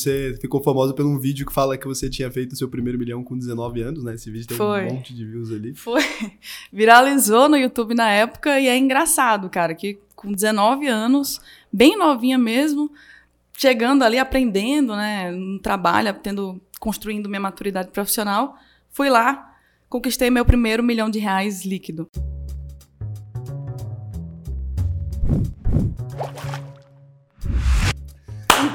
Você ficou famosa por um vídeo que fala que você tinha feito seu primeiro milhão com 19 anos, né? Esse vídeo tem Foi. um monte de views ali. Foi. Viralizou no YouTube na época e é engraçado, cara, que com 19 anos, bem novinha mesmo, chegando ali, aprendendo, né? No trabalho, tendo, construindo minha maturidade profissional, fui lá, conquistei meu primeiro milhão de reais líquido.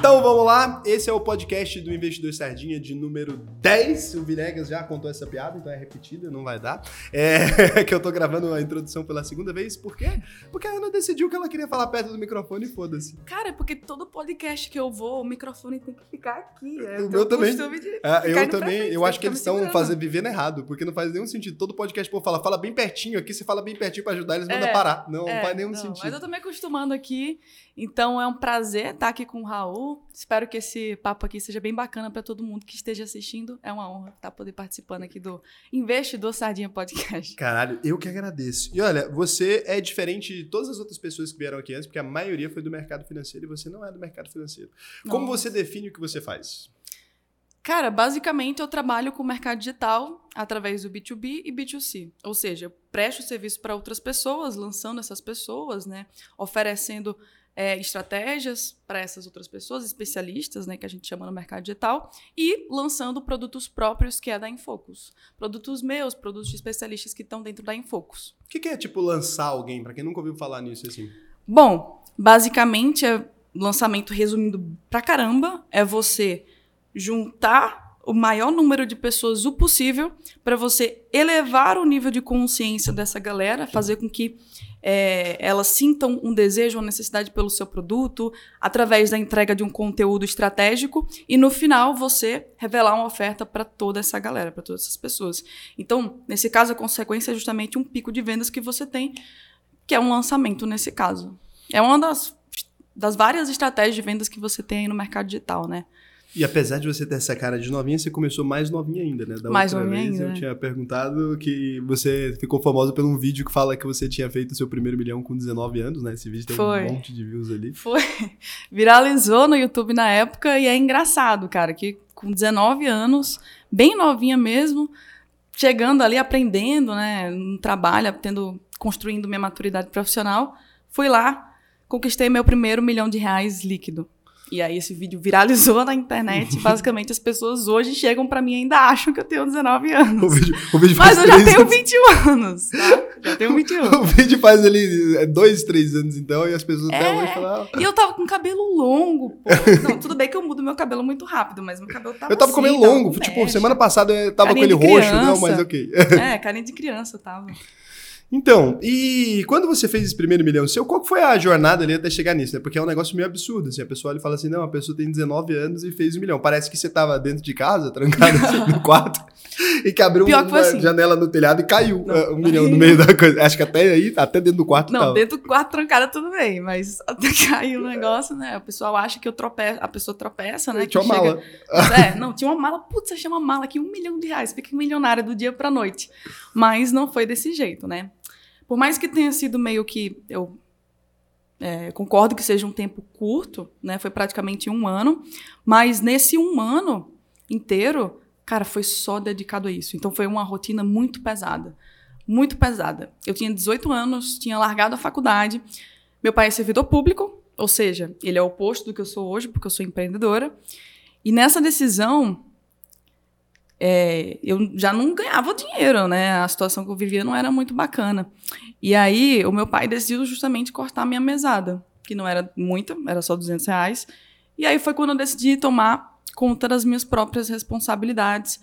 Então vamos lá, esse é o podcast do Investidor Sardinha de número 10. O Vinegas já contou essa piada, então é repetida, não vai dar. É que eu tô gravando a introdução pela segunda vez, por quê? Porque a Ana decidiu que ela queria falar perto do microfone e foda-se. Cara, é porque todo podcast que eu vou, o microfone tem que ficar aqui. É O meu também. Ah, eu pra também, frente, eu tem acho que eles estão fazendo vivendo errado, porque não faz nenhum sentido. Todo podcast, pô, fala, fala bem pertinho aqui, você fala bem pertinho pra ajudar, eles mandam É, parar. Não, É, faz nenhum não, sentido. Mas eu tô me acostumando aqui, então é um prazer estar aqui com o Raul. Espero que esse papo aqui seja bem bacana para todo mundo que esteja assistindo. É uma honra estar poder participando aqui do Investidor Sardinha Podcast. Caralho, eu que agradeço. E olha, você é diferente de todas as outras pessoas que vieram aqui antes, porque a maioria foi do mercado financeiro e você não é do mercado financeiro. Como Nossa. você define o que você faz? Cara, basicamente eu trabalho com o mercado digital através do B2B e B2C. Ou seja, eu presto serviço para outras pessoas, lançando essas pessoas, né? Oferecendo é, estratégias para essas outras pessoas, especialistas, né? Que a gente chama no mercado digital. E lançando produtos próprios, que é da Infocus. Produtos meus, produtos de especialistas que estão dentro da Infocus. O que, que é, tipo, lançar alguém? Pra quem nunca ouviu falar nisso, assim. Bom, basicamente, é lançamento resumindo pra caramba, é você juntar o maior número de pessoas o possível para você elevar o nível de consciência dessa galera, fazer com que é, elas sintam um desejo, uma necessidade pelo seu produto, através da entrega de um conteúdo estratégico, e no final você revelar uma oferta para toda essa galera, para todas essas pessoas. Então, nesse caso, a consequência é justamente um pico de vendas que você tem, que é um lançamento nesse caso. É uma das, das várias estratégias de vendas que você tem aí no mercado digital, né? E apesar de você ter essa cara de novinha, você começou mais novinha ainda, né? Da Mais outra novinha vez ainda, eu né? tinha perguntado que você ficou famosa por um vídeo que fala que você tinha feito seu primeiro milhão com 19 anos, né? Esse vídeo tem Foi. um monte de views ali. Foi. Viralizou no YouTube na época e é engraçado, cara, que com 19 anos, bem novinha mesmo, chegando ali, aprendendo, né? No trabalho, tendo, construindo minha maturidade profissional, fui lá, conquistei meu primeiro milhão de reais líquido. E aí esse vídeo viralizou na internet. Basicamente, as pessoas hoje chegam pra mim e ainda acham que eu tenho 19 O anos. vídeo, o vídeo Mas eu já tenho anos. 21 anos, tá? Já tenho 21. O vídeo faz ali é, dois, três anos então, e as pessoas até É. hoje falam. "Ah, E eu tava com cabelo longo, pô. Não, tudo bem que eu mudo meu cabelo muito rápido, mas meu cabelo tava Eu tava com assim, cabelo longo, com tipo, mecha. semana passada eu tava Carinha com ele roxo, não, mas ok. É, carinha de criança tava. Então, e quando você fez esse primeiro milhão seu, qual que foi a jornada ali até chegar nisso, né? Porque é um negócio meio absurdo, assim, a pessoa olha e fala assim, não, a pessoa tem 19 anos e fez um milhão. Parece que você tava dentro de casa, trancado assim, no quarto, e que abriu Pior uma assim. janela no telhado e caiu Não. ah, um milhão no meio da coisa. Acho que até aí, até dentro do quarto Não, tava. dentro do quarto trancada tudo bem, mas até cair o negócio, né? O pessoal acha que eu tropeço, a pessoa tropeça, né? Tinha que uma chega- mala. É, não, tinha uma mala, putz, achei uma mala aqui, um milhão de reais, fica milionária do dia pra noite. Mas não foi desse jeito, né? Por mais que tenha sido meio que. Eu é, concordo que seja um tempo curto, né? Foi praticamente um ano. Mas nesse um ano inteiro, cara, foi só dedicado a isso. Então foi uma rotina muito pesada. Muito pesada. Eu tinha 18 anos, tinha largado a faculdade. Meu pai é servidor público, ou seja, ele é o oposto do que eu sou hoje, porque eu sou empreendedora. E nessa decisão, é, eu já não ganhava dinheiro, né? A situação que eu vivia não era muito bacana. E aí, o meu pai decidiu justamente cortar minha mesada, que não era muita, era só 200 reais. E aí foi quando eu decidi tomar conta das minhas próprias responsabilidades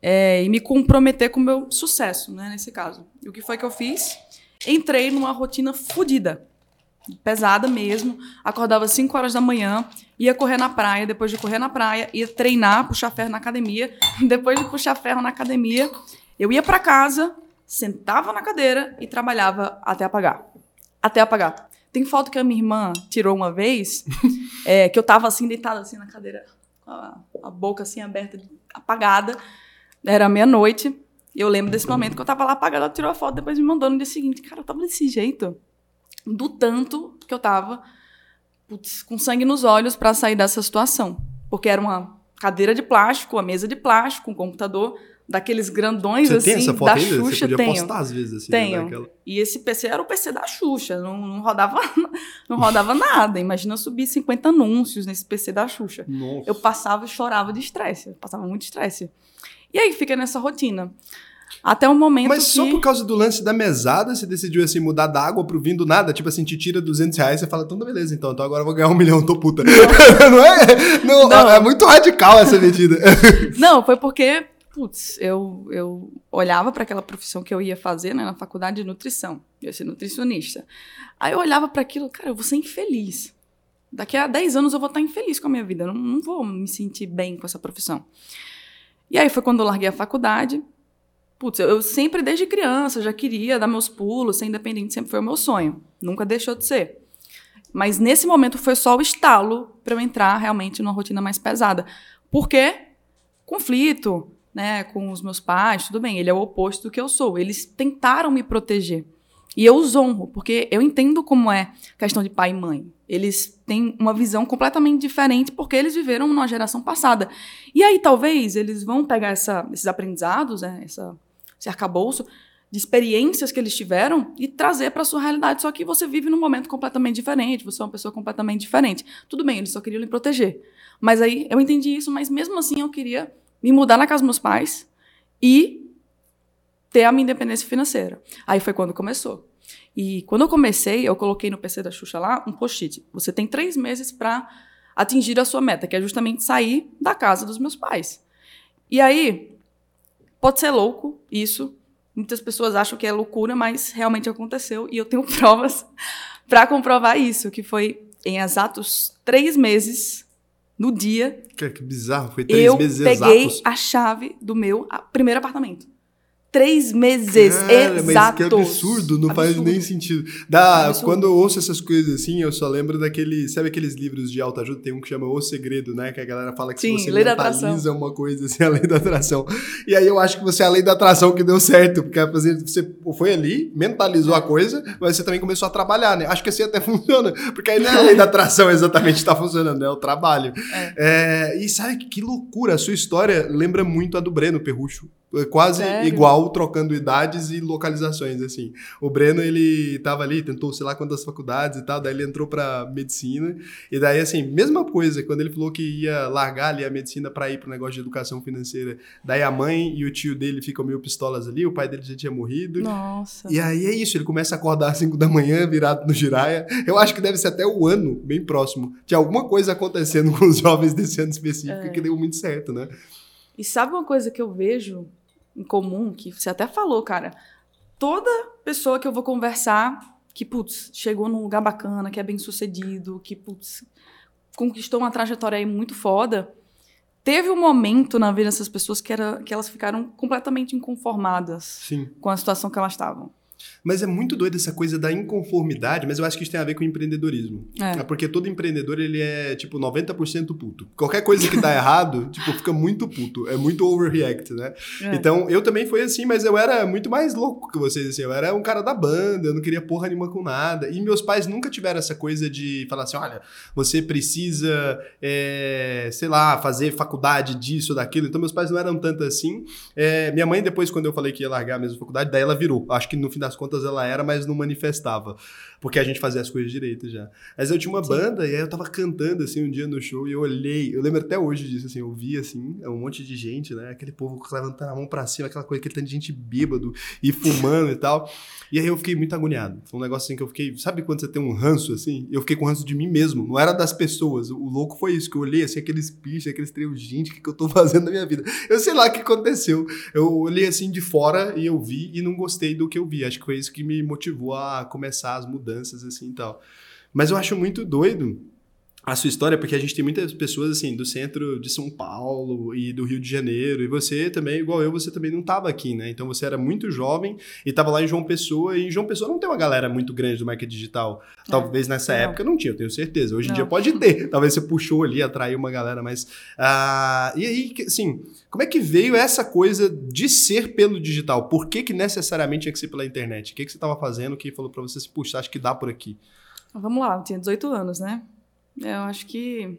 é, e me comprometer com o meu sucesso, né? Nesse caso. E o que foi que eu fiz? Entrei numa rotina fodida pesada mesmo. Acordava às 5 horas da manhã, ia correr na praia, depois de correr na praia, ia treinar, puxar ferro na academia. Depois de puxar ferro na academia, eu ia para casa, sentava na cadeira e trabalhava até apagar. Até apagar. Tem foto que a minha irmã tirou uma vez, é, que eu tava assim, deitada assim na cadeira, com a, a boca assim aberta, apagada. Era meia-noite. E eu lembro desse momento que eu tava lá apagada, ela tirou a foto, depois me mandou no dia seguinte. Cara, eu tava desse jeito do tanto que eu tava putz, com sangue nos olhos para sair dessa situação. porque era uma cadeira de plástico, uma mesa de plástico, um computador daqueles grandões Você assim, tem essa foto da ainda? Você Xuxa, podia tenho. postar às vezes assim. né, Tenho. daquela- E esse PC era o PC da Xuxa, não, não rodava não rodava nada. Imagina eu subir 50 anúncios nesse PC da Xuxa. Nossa. Eu passava e chorava de estresse, eu passava muito estresse. E aí fica nessa rotina. Até o momento Mas que... só por causa do lance da mesada, você decidiu assim mudar da água pro vinho do nada? Tipo assim, te tira 200 reais, você fala, então tá beleza, então, então agora eu vou ganhar um milhão, tô puta. não é? Não, Não. É muito radical essa medida. Não, foi porque, putz, eu, eu olhava para aquela profissão que eu ia fazer né, na faculdade de nutrição. Eu ia ser nutricionista. Aí eu olhava para aquilo, cara, eu vou ser infeliz. Daqui a 10 anos eu vou estar infeliz com a minha vida. Eu Não, não vou me sentir bem com essa profissão. E aí foi quando eu larguei a faculdade. Putz, eu, sempre, desde criança, já queria dar meus pulos, ser independente, sempre foi o meu sonho. Nunca deixou de ser. Mas nesse momento foi só o estalo para eu entrar realmente numa rotina mais pesada. Por quê? conflito, né, com os meus pais, tudo bem, ele é o oposto do que eu sou. Eles tentaram me proteger. E eu os honro, porque eu entendo como é questão de pai e mãe. Eles têm uma visão completamente diferente porque eles viveram numa geração passada. E aí, talvez, eles vão pegar essa- esses aprendizados, né, essa, esse arcabouço de experiências que eles tiveram e trazer para sua realidade. Só que você vive num momento completamente diferente, você é uma pessoa completamente diferente. Tudo bem, eles só queriam lhe proteger. Mas aí eu entendi isso, mas mesmo assim eu queria me mudar na casa dos meus pais e ter a minha independência financeira. Aí foi quando começou. E quando eu comecei, eu coloquei no PC da Xuxa lá um post-it. Você tem três meses para atingir a sua meta, que é justamente sair da casa dos meus pais. E aí, pode ser louco isso. Muitas pessoas acham que é loucura, mas realmente aconteceu. E eu tenho provas para comprovar isso, que foi em exatos três meses, no dia, Cara, que bizarro, foi três eu meses peguei exatos. a chave do meu primeiro apartamento. Três meses Cara, exatos. Mas que absurdo, não faz Absurdo. nem sentido. Dá, Absurdo. quando eu ouço essas coisas assim, eu só lembro daquele. Sabe aqueles livros de autoajuda? Tem um que chama O Segredo, né? Que a galera fala que Sim, se você da mentaliza uma coisa assim, a lei da atração. E aí eu acho que você é a lei da atração que deu certo, porque você foi ali, mentalizou a coisa, mas você também começou a trabalhar, né? Acho que assim até funciona, porque aí não é a lei da atração exatamente que tá funcionando, é o trabalho. É, e sabe que, que loucura, a sua história lembra muito a do Breno Perrucho. É quase Sério? igual, trocando idades e localizações, assim. O Breno, ele tava ali, tentou sei lá quantas faculdades e tal, daí ele entrou pra medicina, e daí, assim, mesma coisa, quando ele falou que ia largar ali a medicina pra ir pro negócio de educação financeira, daí a mãe e o tio dele ficam meio pistolas ali, o pai dele já tinha morrido, Nossa. e aí é isso, ele começa a acordar às 5 da manhã, virado no giraia. Eu acho que deve ser até o ano, bem próximo. Tinha alguma coisa acontecendo com os jovens desse ano específico É. que deu muito certo, né? E sabe uma coisa que eu vejo em comum, que você até falou, cara? Toda pessoa que eu vou conversar, que, putz, chegou num lugar bacana, que é bem sucedido, que, putz, conquistou uma trajetória aí muito foda, teve um momento na vida dessas pessoas que, era, que elas ficaram completamente inconformadas Sim. com a situação que elas estavam. Mas é muito doido essa coisa da inconformidade, mas eu acho que isso tem a ver com empreendedorismo. É. porque todo empreendedor, ele é, tipo, 90% puto. Qualquer coisa que dá errado, tipo, fica muito puto. É muito overreact, né? É. Então, eu também fui assim, mas eu era muito mais louco que vocês, assim. Eu era um cara da banda, eu não queria porra nenhuma com nada. E meus pais nunca tiveram essa coisa de falar assim, olha, você precisa, é, sei lá, fazer faculdade disso, daquilo. Então, meus pais não eram tanto assim. É, minha mãe, depois, quando eu falei que ia largar a mesma faculdade, daí ela virou. Acho que no fim das contas ela era, mas não manifestava. Porque a gente fazia as coisas direito já. Mas eu tinha uma Sim. banda e aí eu tava cantando assim um dia no show e eu olhei, eu lembro até hoje disso, assim, eu vi assim, um monte de gente, né? Aquele povo levantando a mão pra cima, aquela coisa, aquele tanto de gente bêbado e fumando e tal. E aí eu fiquei muito agoniado. Foi um negócio assim que eu fiquei, sabe quando você tem um ranço assim? Eu fiquei com ranço de mim mesmo, não era das pessoas. O louco foi isso, que eu olhei assim, aqueles bichos, aqueles treios, gente, o que, que eu tô fazendo na minha vida? Eu sei lá o que aconteceu. Eu olhei assim de fora e eu vi e não gostei do que eu vi. Acho que foi isso que me motivou a começar as mudanças assim e tal. Mas eu acho muito doido a sua história, porque a gente tem muitas pessoas assim do centro de São Paulo e do Rio de Janeiro, e você também, igual eu, você também não estava aqui, né? Então você era muito jovem e estava lá em João Pessoa, e em João Pessoa não tem uma galera muito grande do marketing digital. Talvez nessa não. época não tinha, eu tenho certeza. Hoje em Não. dia pode ter. Talvez você puxou ali, atraiu uma galera, mas. ah, e aí, assim, como é que veio essa coisa de ser pelo digital? Por que, que necessariamente tinha que ser pela internet? O que, que você estava fazendo que falou para você assim, puxa, acho que dá por aqui? Vamos lá, eu tinha 18 anos, né? Eu acho que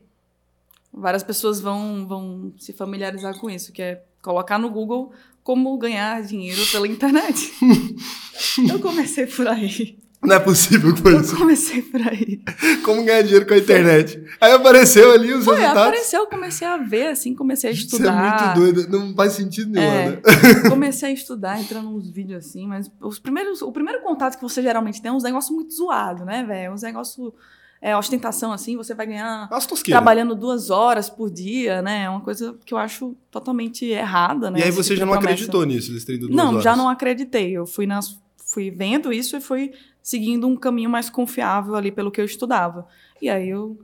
várias pessoas vão, vão se familiarizar com isso, que é colocar no Google como ganhar dinheiro pela internet. eu comecei por aí. Não é possível que foi Eu isso. comecei por aí. Como ganhar dinheiro com a internet. Aí apareceu ali os Foi, resultados. apareceu, eu comecei a ver, assim, comecei a é estudar. muito doido. Não faz sentido nenhum, É, né? comecei a estudar, entrando nos vídeos assim, mas os primeiros, o primeiro contato que você geralmente tem é uns negócios muito zoados, né, velho? Uns negócios, é, ostentação assim, você vai ganhar tosqueira. trabalhando duas horas por dia, né? É uma coisa que eu acho totalmente errada, né? E aí você tipo já não promessa. acreditou nisso, eles 32 Não, horas. já não acreditei. Eu fui, nas, fui vendo isso e fui seguindo um caminho mais confiável ali pelo que eu estudava. E aí eu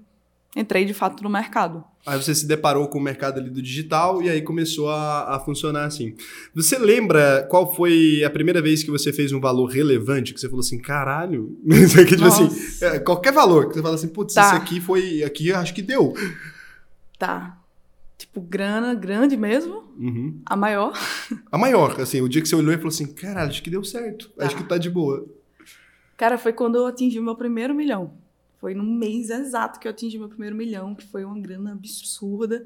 entrei de fato no mercado. Aí você se deparou com o mercado ali do digital e aí começou a, a funcionar assim. Você lembra qual foi a primeira vez que você fez um valor relevante? Que você falou assim, caralho, tipo assim, Nossa. é, qualquer valor, que você fala assim, putz, Tá. isso aqui foi, aqui eu acho que deu. Tá. Tipo, grana grande mesmo, Uhum. a maior. A maior, assim, o dia que você olhou e falou assim, caralho, acho que deu certo, Tá. acho que tá de boa. Cara, foi quando eu atingi o meu primeiro milhão. Foi no mês exato que eu atingi meu primeiro milhão, que foi uma grana absurda.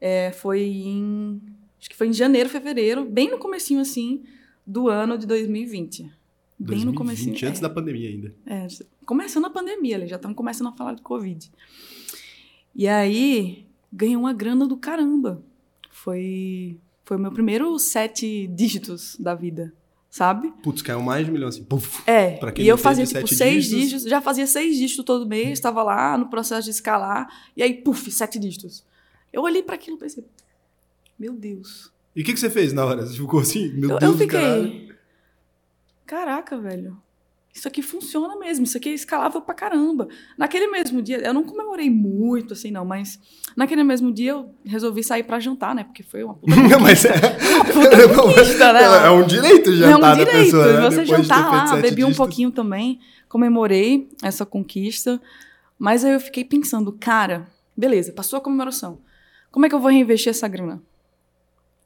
É, foi em. Acho que foi em janeiro, fevereiro, bem no comecinho, assim, do ano de 2020. Bem no 2020, comecinho. antes é. da pandemia ainda. É, começando a pandemia, ali, já estamos começando a falar de Covid. E aí, ganhei uma grana do caramba. Foi, foi o meu primeiro sete dígitos da vida, sabe? Putz, caiu mais de um milhão assim, puf. É, e eu fazia tipo seis dígitos. dígitos, já fazia seis dígitos todo mês, estava lá no processo de escalar, e aí, puf, sete dígitos. Eu olhei para aquilo e pensei, meu Deus. E o que, que você fez na hora? Você ficou assim, meu eu, Deus eu do caralho. fiquei, caraca, velho, isso aqui funciona mesmo, isso aqui é escalável pra caramba. Naquele mesmo dia, eu não comemorei muito assim, não, mas naquele mesmo dia eu resolvi sair pra jantar, né, porque foi uma puta Não, mas é, puta conquista, né? é um direito É um jantar direito. pessoa, né? Você Depois jantar lá, bebi um dígitos. pouquinho também, comemorei essa conquista. Mas aí eu fiquei pensando, cara, beleza, passou a comemoração. Como é que eu vou reinvestir essa grana?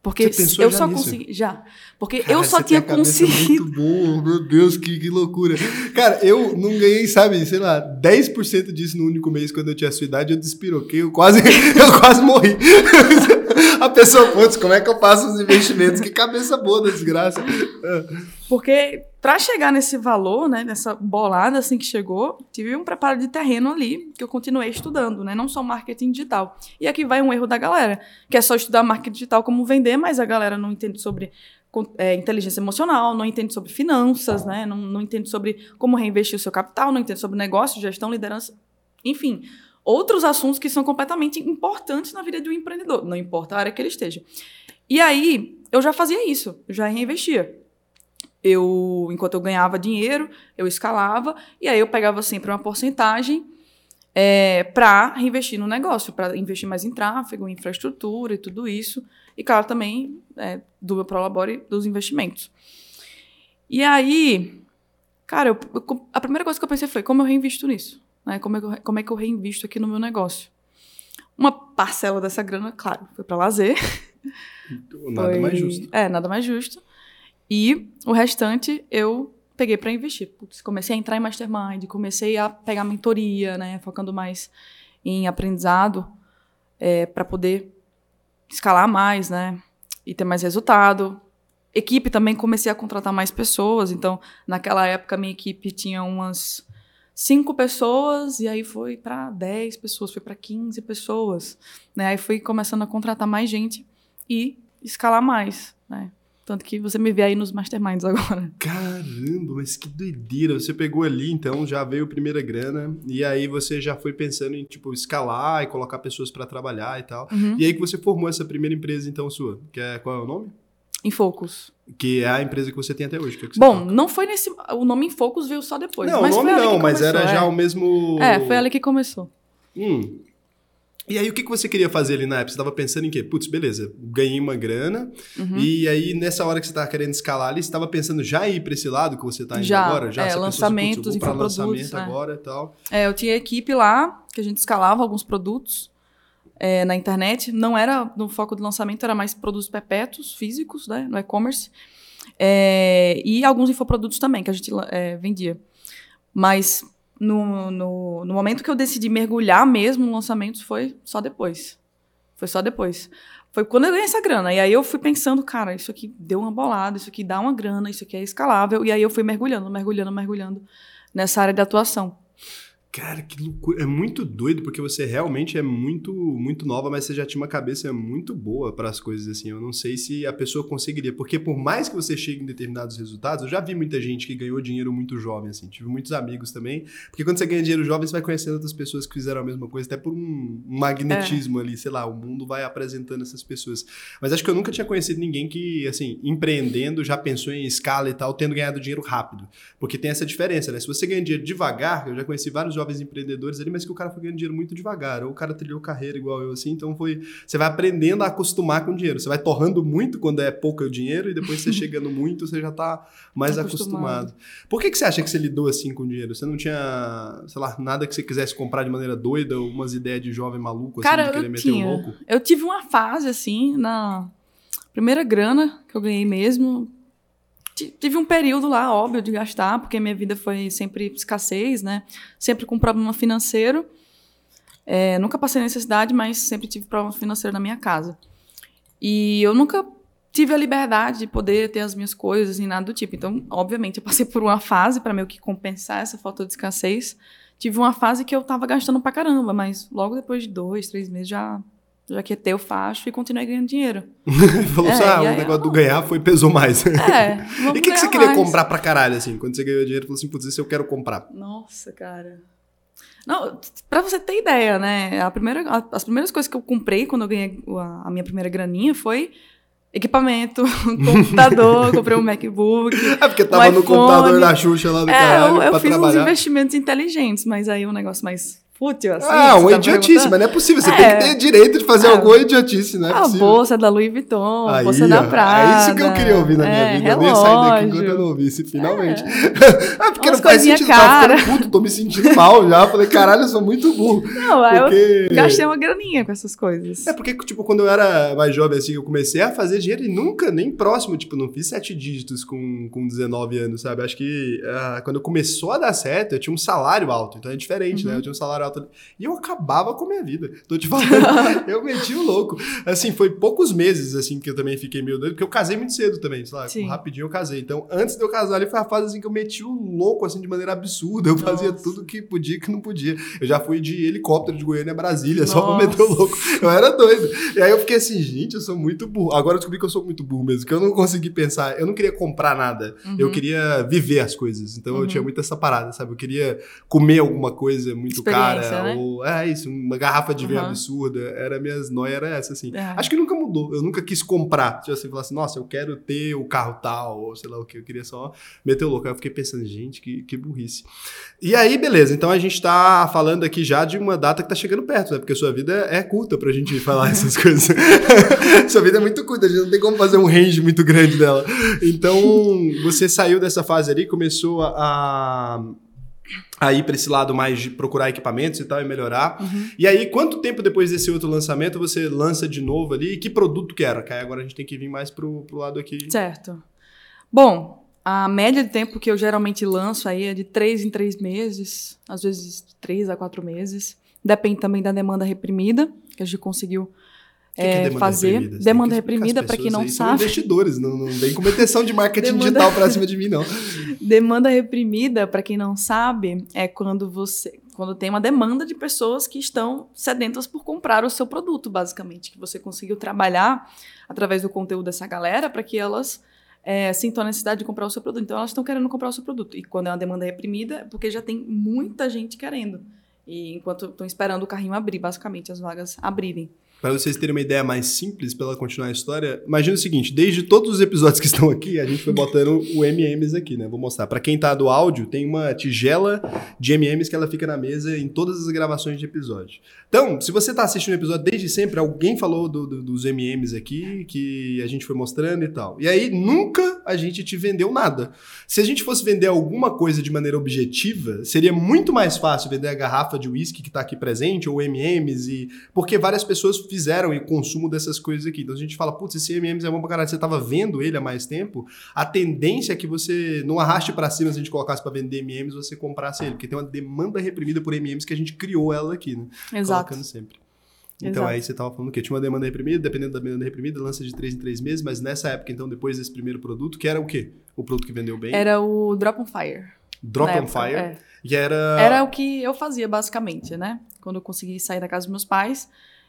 Porque eu só nisso? consegui. Já. Porque Cara, eu só tinha conseguido. Muito bom, meu Deus, que, que loucura. Cara, eu não ganhei, sabe, sei lá, 10% disso no único mês quando eu tinha a sua idade, eu despiroquei, eu quase, eu quase morri. A pessoa, putz, como é que eu faço os investimentos? Que cabeça boa da desgraça. Porque pra chegar nesse valor, né, nessa bolada assim que chegou, tive um preparo de terreno ali que eu continuei estudando, né, não só marketing digital. E aqui vai um erro da galera, que é só estudar marketing digital como vender, mas a galera não entende sobre é, inteligência emocional, não entende sobre finanças, né, não, não entende sobre como reinvestir o seu capital, não entende sobre negócio, gestão, liderança, enfim, outros assuntos que são completamente importantes na vida de um empreendedor, não importa a área que ele esteja. E aí, eu já fazia isso, já reinvestia eu, enquanto eu ganhava dinheiro, eu escalava, e aí eu pegava sempre uma porcentagem é, para reinvestir no negócio, para investir mais em tráfego, em infraestrutura e tudo isso. E, claro, também é, do meu Prolabore dos investimentos. E aí, cara, eu- eu- a primeira coisa que eu pensei foi como eu reinvisto nisso? Né? Como, é que eu, como é que eu reinvisto aqui no meu negócio? Uma parcela dessa grana, claro, foi para lazer. Nada Foi- mais justo. É, nada mais justo. E o restante eu peguei para investir. Putz, comecei a entrar em mastermind, comecei a pegar mentoria, né, focando mais em aprendizado para poder escalar mais, né, e ter mais resultado. Equipe também comecei a contratar mais pessoas. Então, naquela época minha equipe tinha umas cinco pessoas e aí foi para 10 pessoas, foi para 15 pessoas, né? Aí fui começando a contratar mais gente e escalar mais, né? Tanto que você me vê aí nos masterminds agora. Caramba, mas que doideira. Você pegou ali, então, já veio a primeira grana, e aí você já foi pensando em, tipo, escalar e colocar pessoas pra trabalhar e tal. Uhum. E aí que você formou essa primeira empresa, então, sua, que é, qual é o nome? Em Focus. Que é a empresa que você tem até hoje. Que é que Bom, toca. não foi nesse. O nome em Focus veio só depois. não, mas o nome não, mas começou, era é. já o mesmo... É, foi ali que começou. Hum. E aí, o que, que você queria fazer ali na época? Você tava pensando em quê? Putz, beleza, ganhei uma grana, Uhum. e aí, nessa hora que você tava querendo escalar ali, você tava pensando já ir pra esse lado que você tá indo Já, agora? é, você pensou assim, lançamentos, infoprodutos, lançamento é. agora e tal. É, eu tinha equipe lá, que a gente escalava alguns produtos é, na internet. Não era no foco do lançamento, era mais produtos perpétuos, físicos, né, no e-commerce. É, e alguns infoprodutos também, que a gente é, vendia. Mas no, no, no momento que eu decidi mergulhar mesmo no lançamento foi só depois. Foi só depois. Foi quando eu ganhei essa grana. E aí eu fui pensando, cara, isso aqui deu uma bolada, isso aqui dá uma grana, isso aqui é escalável. E aí eu fui mergulhando, mergulhando, mergulhando nessa área de atuação. Cara, que loucura. É muito doido, porque você realmente é muito muito nova, mas você já tinha uma cabeça muito boa para as coisas assim. Eu não sei se a pessoa conseguiria, porque por mais que você chegue em determinados resultados, eu já vi muita gente que ganhou dinheiro muito jovem assim. Tive muitos amigos também, porque quando você ganha dinheiro jovem, você vai conhecendo outras pessoas que fizeram a mesma coisa, até por um, magnetismo é. ali, sei lá, o mundo vai apresentando essas pessoas. Mas acho que eu nunca tinha conhecido ninguém que, assim, empreendendo, já pensou em escala e tal, tendo ganhado dinheiro rápido. Porque tem essa diferença, né? Se você ganha dinheiro devagar, eu já conheci vários jovens empreendedores ali, mas que o cara foi ganhando dinheiro muito devagar. Ou o cara trilhou carreira igual eu, assim. Então foi. Você vai aprendendo a acostumar com o dinheiro. Você vai torrando muito quando é pouco o dinheiro, e depois você chegando muito, você já tá mais acostumado. acostumado. Por que, que você acha que você lidou assim com o dinheiro? Você não tinha, sei lá, nada que você quisesse comprar de maneira doida, ou umas ideias de jovem maluco, assim, cara, de querer meter tinha. o louco? Eu tive uma fase, assim, na primeira grana que eu ganhei mesmo tive um período lá, óbvio, de gastar, porque minha vida foi sempre escassez, né? Sempre com problema financeiro. É, nunca passei necessidade, mas sempre tive problema financeiro na minha casa. E eu nunca tive a liberdade de poder ter as minhas coisas e nada do tipo. Então, obviamente, eu passei por uma fase para meio que compensar essa falta de escassez. Tive uma fase que eu tava gastando pra caramba, mas logo depois de dois, três meses já já que é teu facho e continuei ganhando dinheiro. Falou assim, é, ah, o negócio eu... do ganhar foi, pesou mais. É, E o que, que você queria mais. comprar pra caralho, assim? Quando você ganhou dinheiro, falou assim, putz, isso eu quero comprar. Nossa, cara. Não, pra você ter ideia, né? A primeira, as primeiras coisas que eu comprei quando eu ganhei a, a minha primeira graninha foi equipamento, computador, comprei um MacBook. É porque tava um no computador da Xuxa lá do é, caralho. Eu, eu fiz trabalhar. uns investimentos inteligentes, mas aí um negócio mais fútil, assim. Ah, uma tá idiotice, mas não é possível. Você é. tem que ter direito de fazer é. alguma idiotice, não é a possível. A bolsa da Louis Vuitton, a bolsa da Prada. É isso que eu queria ouvir na minha é, vida. Relógio. Eu ia sair daqui enquanto eu não ouvisse, finalmente. É. ah, porque Umas não faz sentido, cara. tava puto, tô me sentindo mal já. Falei, caralho, eu sou muito burro. Não, porque... eu gastei uma graninha com essas coisas. É porque, tipo, quando eu era mais jovem, assim, eu comecei a fazer dinheiro e nunca, nem próximo, tipo, não fiz sete dígitos com, com 19 anos, sabe? Acho que uh, quando começou a dar certo, eu tinha um salário alto, então é diferente, né? uhum. né? Eu tinha um salário alto. E eu acabava com a minha vida. Tô te falando, eu meti o louco. Assim, foi poucos meses, assim, que eu também fiquei meio doido, porque eu casei muito cedo também, sei lá, rapidinho eu casei. Então, antes de eu casar ali, foi a fase, assim, que eu meti o louco, assim, de maneira absurda. Eu Nossa. fazia tudo que podia e que não podia. Eu já fui de helicóptero de Goiânia a Brasília, Nossa. só pra meter o louco. Eu era doido. E aí eu fiquei assim, gente, eu sou muito burro. Agora eu descobri que eu sou muito burro mesmo, que eu não consegui pensar, eu não queria comprar nada, uhum. eu queria viver as coisas. Então uhum. eu tinha muito essa parada, sabe? Eu queria comer alguma coisa muito cara, né? ou é isso, uma garrafa de vinho uhum. absurda. Era minhas noias era essa, assim. É. Acho que nunca mudou. Eu nunca quis comprar. Tipo assim, falar assim, nossa, eu quero ter o carro tal, ou sei lá o que. Eu queria só meter o louco. Aí eu fiquei pensando, gente, que, que burrice. E aí, beleza. Então a gente tá falando aqui já de uma data que tá chegando perto, né? Porque a sua vida é curta pra gente falar essas coisas. sua vida é muito curta, a gente não tem como fazer um range muito grande dela. Então, você saiu dessa fase ali, começou a a ir para esse lado mais de procurar equipamentos e tal e melhorar. Uhum. E aí, quanto tempo depois desse outro lançamento você lança de novo ali? E que produto que era? Que aí agora a gente tem que vir mais pro, pro lado aqui. Certo. Bom, a média de tempo que eu geralmente lanço aí é de três em três meses, às vezes três a quatro meses. Depende também da demanda reprimida, que a gente conseguiu que é, que é demanda fazer. Reprimida? demanda reprimida, para quem não sabe. São investidores, não, não vem com meteção de marketing demanda... digital para cima de mim, não. demanda reprimida, para quem não sabe, é quando você. Quando tem uma demanda de pessoas que estão sedentas por comprar o seu produto, basicamente. Que você conseguiu trabalhar através do conteúdo dessa galera para que elas é, sintam a necessidade de comprar o seu produto. Então, elas estão querendo comprar o seu produto. E quando é uma demanda reprimida, é porque já tem muita gente querendo. E enquanto estão esperando o carrinho abrir, basicamente, as vagas abrirem. Para vocês terem uma ideia mais simples, para continuar a história, imagina o seguinte: desde todos os episódios que estão aqui, a gente foi botando o MMs aqui, né? Vou mostrar. Para quem tá do áudio, tem uma tigela de MMs que ela fica na mesa em todas as gravações de episódio. Então, se você tá assistindo o episódio desde sempre, alguém falou do, do, dos MMs aqui, que a gente foi mostrando e tal. E aí, nunca a gente te vendeu nada. Se a gente fosse vender alguma coisa de maneira objetiva, seria muito mais fácil vender a garrafa de uísque que está aqui presente, ou M&M's, e... porque várias pessoas fizeram o consumo dessas coisas aqui. Então a gente fala, putz, esse M&M's é bom pra caralho, você estava vendo ele há mais tempo, a tendência é que você não arraste para cima se a gente colocasse para vender M&M's, você comprasse ele, porque tem uma demanda reprimida por M&M's que a gente criou ela aqui, né? Exato. Colocando sempre. Então Exato. aí você tava falando o quê? Tinha uma demanda reprimida, dependendo da demanda reprimida, lança de três em três meses, mas nessa época, então, depois desse primeiro produto, que era o quê? O produto que vendeu bem? Era o Drop on Fire. Drop on época, Fire. é. E era. Era o que eu fazia, basicamente, né? Quando eu consegui sair da casa dos meus pais,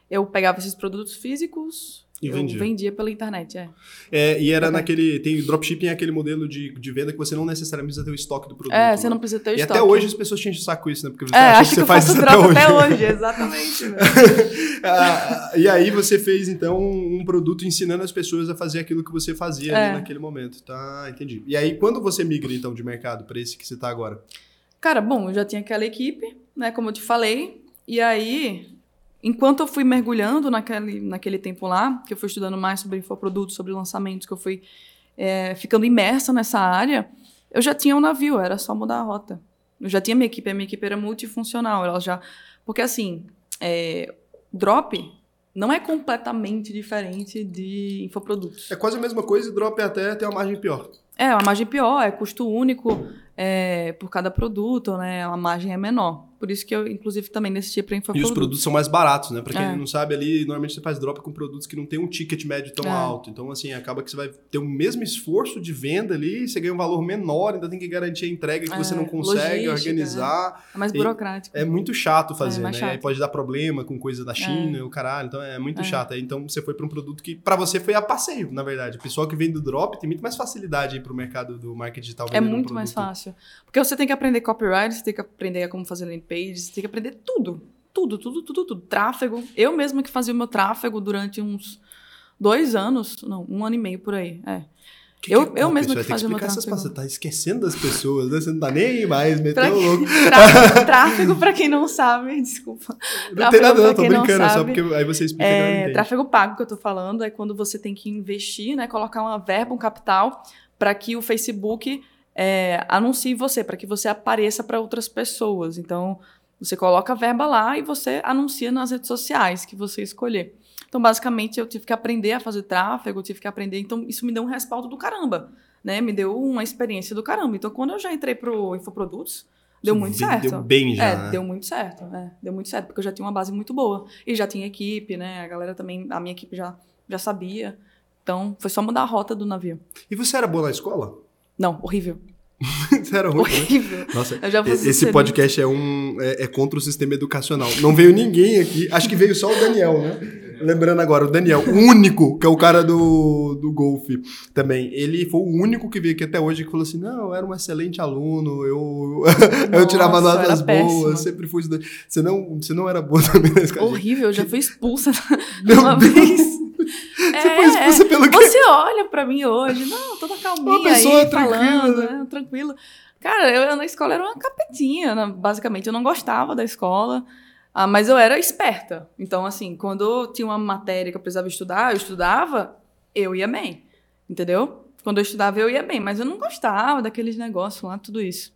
eu pegava esses produtos físicos E eu vendia. vendia pela internet, é. É, e era É. naquele. Tem dropshipping, é aquele modelo de, de venda que você não necessariamente precisa ter o estoque do produto. É, você né? não precisa ter o E estoque. até hoje as pessoas te enchem o saco isso, né? Porque você É, acha que que, você faz isso até hoje. até hoje, exatamente. velho. Ah, e aí você fez, então, um produto ensinando as pessoas a fazer aquilo que você fazia ali É. naquele momento. Tá, entendi. E aí, quando você migra, então, de mercado para esse que você tá agora? Cara, bom, eu já tinha aquela equipe, né, como eu te falei, e aí, enquanto eu fui mergulhando naquele, naquele tempo lá, que eu fui estudando mais sobre infoprodutos, sobre lançamentos, que eu fui é, ficando imersa nessa área, eu já tinha um navio, era só mudar a rota. Eu já tinha minha equipe, a minha equipe era multifuncional, ela já... Porque assim, é, drop não é completamente diferente de infoprodutos. É quase a mesma coisa e drop até tem uma margem pior. É, a margem pior, é custo único é, por cada produto, né? A margem é menor. Por isso que eu, inclusive, também decidi para E infoprodutos. os produtos são mais baratos, né? Pra quem É. não sabe ali, normalmente você faz drop com produtos que não tem um ticket médio tão É. alto. Então, assim, acaba que você vai ter o mesmo esforço de venda ali, você ganha um valor menor, ainda tem que garantir a entrega que É, você não consegue logística, organizar. É mais E- burocrático. É muito chato fazer, É, mais né? E aí chato. pode dar problema com coisa da China, e o caralho. Então é muito É. chato. Aí, Então você foi pra um produto que pra você foi a passeio, na verdade. O pessoal que vem do drop tem muito mais facilidade aí pro mercado do marketing digital. É vender um muito mais produto. Porque você tem que aprender copyright, você tem que aprender como fazer landing page, você tem que aprender tudo. Tudo, tudo, tudo, tudo. Tráfego. Eu mesma que fazia o meu tráfego durante uns dois anos, não, um ano e meio por aí. É. Que Eu- que é eu mesma que fazia o meu explicar essas tráfego. Você tá esquecendo das pessoas, né? Você não tá nem mais, meteu o louco. Trá- tráfego, pra quem não sabe, desculpa. Não tem Tráfego, nada, não, tô brincando, é só porque aí você explica que É, tráfego pago que eu tô falando é quando você tem que investir, né, colocar uma verba, um capital, para que o Facebook é, anuncie você, para que você apareça para outras pessoas. Então, você coloca a verba lá e você anuncia nas redes sociais que você escolher. Então, basicamente, eu tive que aprender a fazer tráfego, eu tive que aprender. Então, isso me deu um respaldo do caramba, né? Me deu uma experiência do caramba. Então, quando eu já entrei pro Infoprodutos, deu muito vendeu certo. bem já, É, né? deu muito certo, é, deu muito certo, porque eu já tinha uma base muito boa. E já tinha equipe, né? A galera também, a minha equipe já, já sabia. Então, foi só mudar a rota do navio. E você era boa na escola? Não, horrível. era né? Horrível. Nossa, Eu já vou esse podcast é um é, é contra o sistema educacional. Não veio ninguém aqui. Acho que veio só o Daniel, né? Lembrando agora, o Daniel, o único, que é o cara do, do golfe também. Ele foi o único que veio aqui até hoje que falou assim: não, eu era um excelente aluno, eu, eu tirava Nossa, eu notas era péssima. boas, sempre fui estudante. Você não, você não era boa também na escola. Horrível, eu já fui expulsa uma Deus. vez. Você foi expulsa pelo quê? Você olha pra mim hoje, não, toda calminha Uma pessoa aí, tranquila, falando, né? né, tranquilo. Cara, eu na escola era uma capetinha, né, basicamente. Eu não gostava da escola, ah, mas eu era esperta. Então, assim, quando tinha uma matéria que eu precisava estudar, eu estudava, eu ia bem, entendeu? Quando eu estudava, eu ia bem, mas eu não gostava daqueles negócios lá, tudo isso.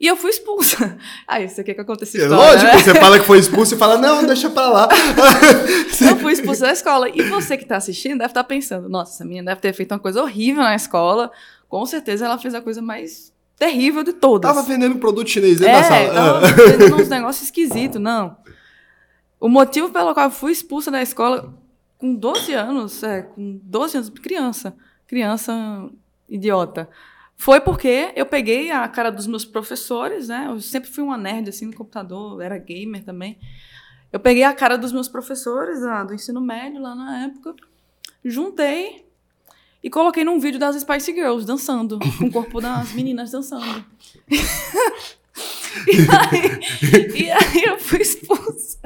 E eu fui expulsa. Aí, você quer que aconteça É história, lógico, né? você fala que foi expulso e fala, não, deixa pra lá. Eu fui expulsa da escola. E você que tá assistindo deve estar pensando, nossa, essa menina deve ter feito uma coisa horrível na escola. Com certeza ela fez a coisa mais terrível de todas. Tava vendendo produto chinês dentro da é, sala. tava Ah. fazendo uns negócios esquisitos, não. O motivo pelo qual eu fui expulsa da escola com 12 anos, é, com 12 anos, criança, criança idiota, foi porque eu peguei a cara dos meus professores, né? Eu sempre fui uma nerd assim no computador, era gamer também. Eu peguei a cara dos meus professores ah, do ensino médio lá na época, juntei e coloquei num vídeo das Spice Girls dançando, com o corpo das meninas dançando. E aí, e aí eu fui expulsa.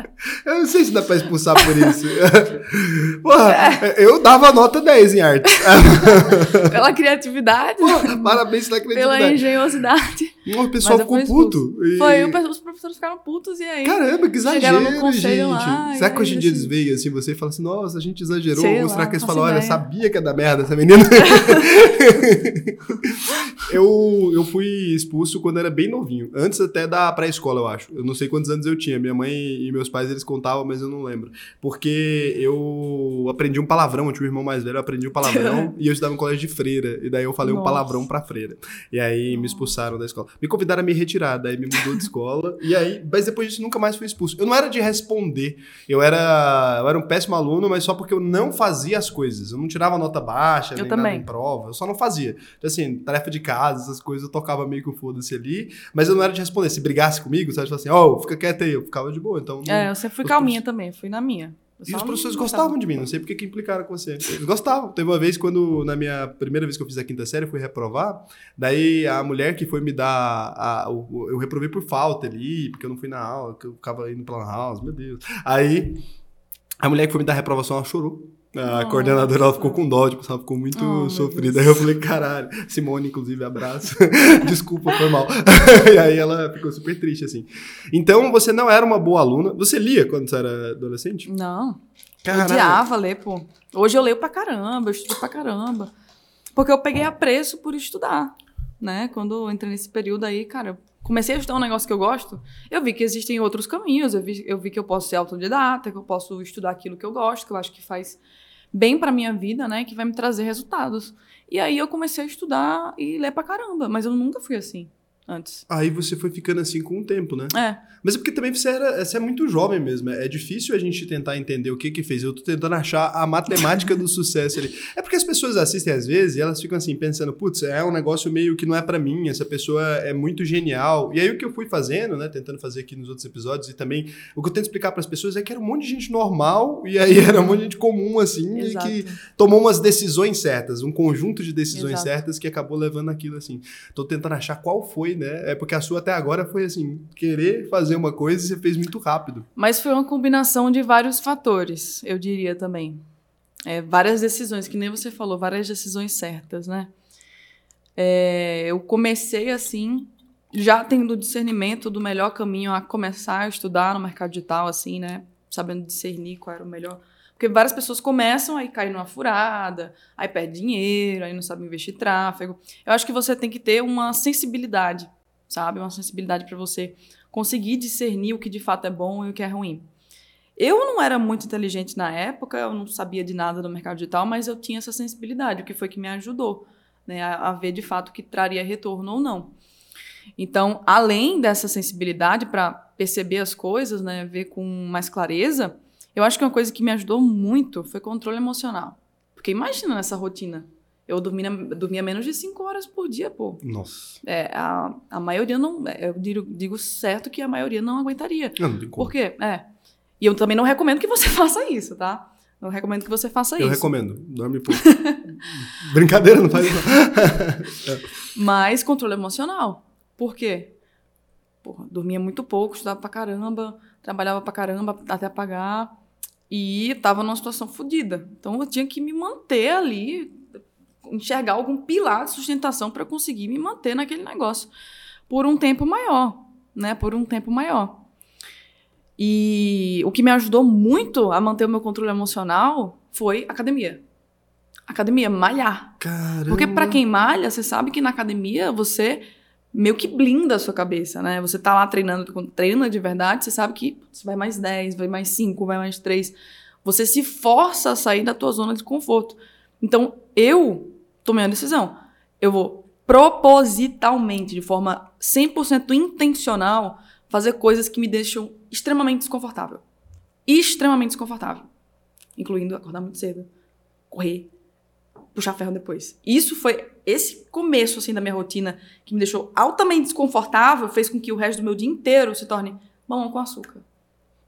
Eu não sei se dá pra expulsar por isso. Porra, eu dava nota 10 em arte. Pela criatividade, Porra, parabéns pela pela criatividade. engenhosidade. O pessoal ficou puto. e- Foi, o- os professores ficaram putos e aí. Caramba, que exagero, conselho gente. lá, Será que hoje em dia eles- eles veem assim, você e falam assim, nossa, a gente exagerou? Sei Ou será que eles falam, olha, sabia que ia dar merda essa menina? eu, eu fui expulso quando era bem novinho. Antes até da pré-escola, eu acho. Eu não sei quantos anos eu tinha. Minha mãe e meus pais, eles contavam, mas eu não lembro. Porque eu aprendi um palavrão. Eu tinha um irmão mais velho, eu aprendi um palavrão. e eu estudava em colégio de freira. E daí eu falei um Nossa. palavrão pra freira. E aí me expulsaram da escola. Me convidaram a me retirar, daí me mudou de escola. e aí, mas depois disso nunca mais fui expulso. Eu não era de responder. Eu era, eu era um péssimo aluno, mas só porque eu não fazia as coisas. Eu não tirava nota baixa, Eu nem também. nada em prova. Eu só não fazia. Então, assim, tarefa de casa, essas coisas, eu tocava meio que o foda-se ali. Mas eu não era de responder. Se brigasse comigo, sabe? Tipo assim, ó, fica quieto aí. Eu ficava de boa. Então, não- É, eu sempre fui calminha também, fui na minha. Eu e os professores gostava. gostavam de mim, não sei porque que implicaram com você. Eles gostavam. Teve uma vez quando, na minha primeira vez que eu fiz a quinta série, eu fui reprovar. Daí a mulher que foi me dar. A, o- eu reprovei por falta ali, porque eu não fui na aula, que eu ficava indo pra lan house, meu Deus. Aí a mulher que foi me dar a reprovação, ela chorou. A Nossa. coordenadora ela ficou com dó, tipo, ela ficou muito Oh, sofrida. Aí eu falei, caralho, Simone, inclusive, abraço. Desculpa, foi mal. e aí ela ficou super triste, assim. Então, você não era uma boa aluna. Você lia quando você era adolescente? Não, Caralho. odiava ler, pô. Hoje eu leio pra caramba, eu estudo pra caramba. Porque eu peguei apreço por estudar, né? Quando eu entrei nesse período aí, cara, eu comecei a estudar um negócio que eu gosto, eu vi que existem outros caminhos, eu vi, eu vi que eu posso ser autodidata, que eu posso estudar aquilo que eu gosto, que eu acho que faz bem pra minha vida, né? Que vai me trazer resultados. E aí eu comecei a estudar e ler pra caramba, mas eu nunca fui assim antes. Aí você foi ficando assim com o tempo, né? É, Mas é porque também você, era, você é muito jovem mesmo. É difícil a gente tentar entender o que que fez. Eu tô tentando achar a matemática do sucesso ali. É porque as pessoas assistem às vezes e elas ficam assim, pensando, putz, é um negócio meio que não é pra mim, essa pessoa é muito genial. E aí o que eu fui fazendo, né, tentando fazer aqui nos outros episódios e também o que eu tento explicar pras pessoas é que era um monte de gente normal e aí era um monte de gente comum, assim, e que tomou umas decisões certas, um conjunto de decisões Exato. certas que acabou levando aquilo assim. Tô tentando achar qual foi, né? É porque a sua até agora foi assim, querer fazer uma coisa e você fez muito rápido. Mas foi uma combinação de vários fatores, eu diria também. É, várias decisões, que nem você falou, várias decisões certas, né? É, eu comecei assim, já tendo discernimento do melhor caminho a começar a estudar no mercado digital, assim, né? Sabendo discernir qual era o melhor. Porque várias pessoas começam, aí caem numa furada, aí perde dinheiro, aí não sabe investir tráfego. Eu acho que você tem que ter uma sensibilidade, sabe? Uma sensibilidade para você conseguir discernir o que de fato é bom e o que é ruim. Eu não era muito inteligente na época, eu não sabia de nada do mercado digital, mas eu tinha essa sensibilidade, o que foi que me ajudou né, a, ver de fato o que traria retorno ou não. Então, além dessa sensibilidade para perceber as coisas, né, ver com mais clareza, eu acho que uma coisa que me ajudou muito foi controle emocional. Porque imagina nessa rotina. Eu dormia, dormia menos de 5 horas por dia, pô. Nossa. É, a, a maioria não. Eu digo, digo certo que a maioria não aguentaria. Não, não como. Por quê? É. E eu também não recomendo que você faça isso, tá? Não recomendo que você faça Eu isso. recomendo, dorme pouco. Brincadeira, não faz isso. não. Mas controle emocional. Por quê? Porra, dormia muito pouco, estudava pra caramba, trabalhava pra caramba até pagar. E tava numa situação fodida. Então eu tinha que me manter ali, enxergar algum pilar de sustentação para conseguir me manter naquele negócio por um tempo maior, né? Por um tempo maior. E o que me ajudou muito a manter o meu controle emocional foi academia. Academia, malhar. Caramba. Porque pra quem malha, você sabe que na academia você meio que blinda a sua cabeça, né? Você tá lá treinando, quando treina de verdade, você sabe que você vai mais 10, vai mais 5, vai mais 3. Você se força a sair da tua zona de conforto. Então, eu tomei uma decisão. Eu vou propositalmente, de forma 100% intencional, fazer coisas que me deixam extremamente desconfortável. Extremamente desconfortável. Incluindo acordar muito cedo, correr, puxar ferro depois. Isso foi esse começo assim da minha rotina que me deixou altamente desconfortável, fez com que o resto do meu dia inteiro se torne mamão com açúcar.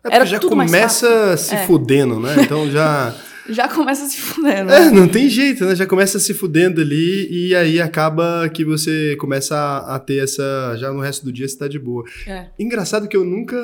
É era já começa se É. fudendo, né? Então já. Já começa se fudendo. É, não tem jeito, né? Já começa se fudendo ali e aí acaba que você começa a, ter essa. Já no resto do dia você tá de boa. É. Engraçado que eu nunca.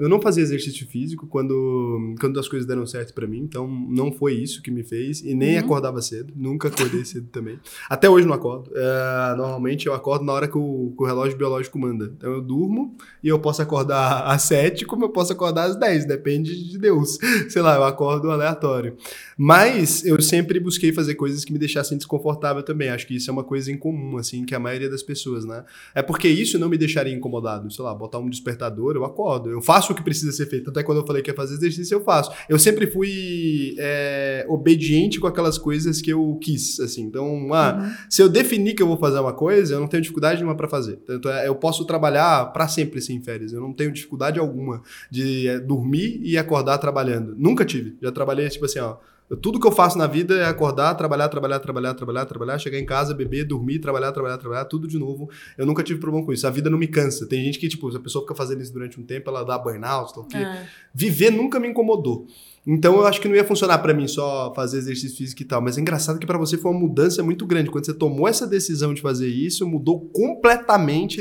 Eu não fazia exercício físico quando, quando as coisas deram certo pra mim, então não foi isso que me fez e nem Uhum. acordava cedo. Nunca acordei cedo também. Até hoje não acordo. É, normalmente eu acordo na hora que o, que o relógio biológico manda. Então eu durmo e eu posso acordar às 7, como eu posso acordar às 10, depende de Deus. Sei lá, eu acordo aleatório. Mas eu sempre busquei fazer coisas que me deixassem desconfortável também. Acho que isso é uma coisa em comum, assim, que a maioria das pessoas, né? É porque isso não me deixaria incomodado. Sei lá, botar um despertador, eu acordo. Eu faço o que precisa ser feito. Até quando eu falei que ia fazer exercício, eu faço. Eu sempre fui é, obediente com aquelas coisas que eu quis, assim. Então, ah, Uhum. se eu definir que eu vou fazer uma coisa, eu não tenho dificuldade nenhuma pra fazer. Tanto é, eu posso trabalhar pra sempre sem férias. Eu não tenho dificuldade alguma de é, dormir e acordar trabalhando. Nunca tive. Já trabalhei, tipo assim, ó. Tudo que eu faço na vida é acordar, trabalhar, trabalhar, trabalhar, trabalhar, trabalhar, chegar em casa, beber, dormir, trabalhar, trabalhar, trabalhar, tudo de novo. Eu nunca tive problema com isso. A vida não me cansa. Tem gente que, tipo, se a pessoa fica fazendo isso durante um tempo, ela dá burnout, tal, o quê. É. Viver nunca me incomodou. Então eu acho que não ia funcionar pra mim só fazer exercício físico e tal. Mas é engraçado que pra você foi uma mudança muito grande. Quando você tomou essa decisão de fazer isso, mudou completamente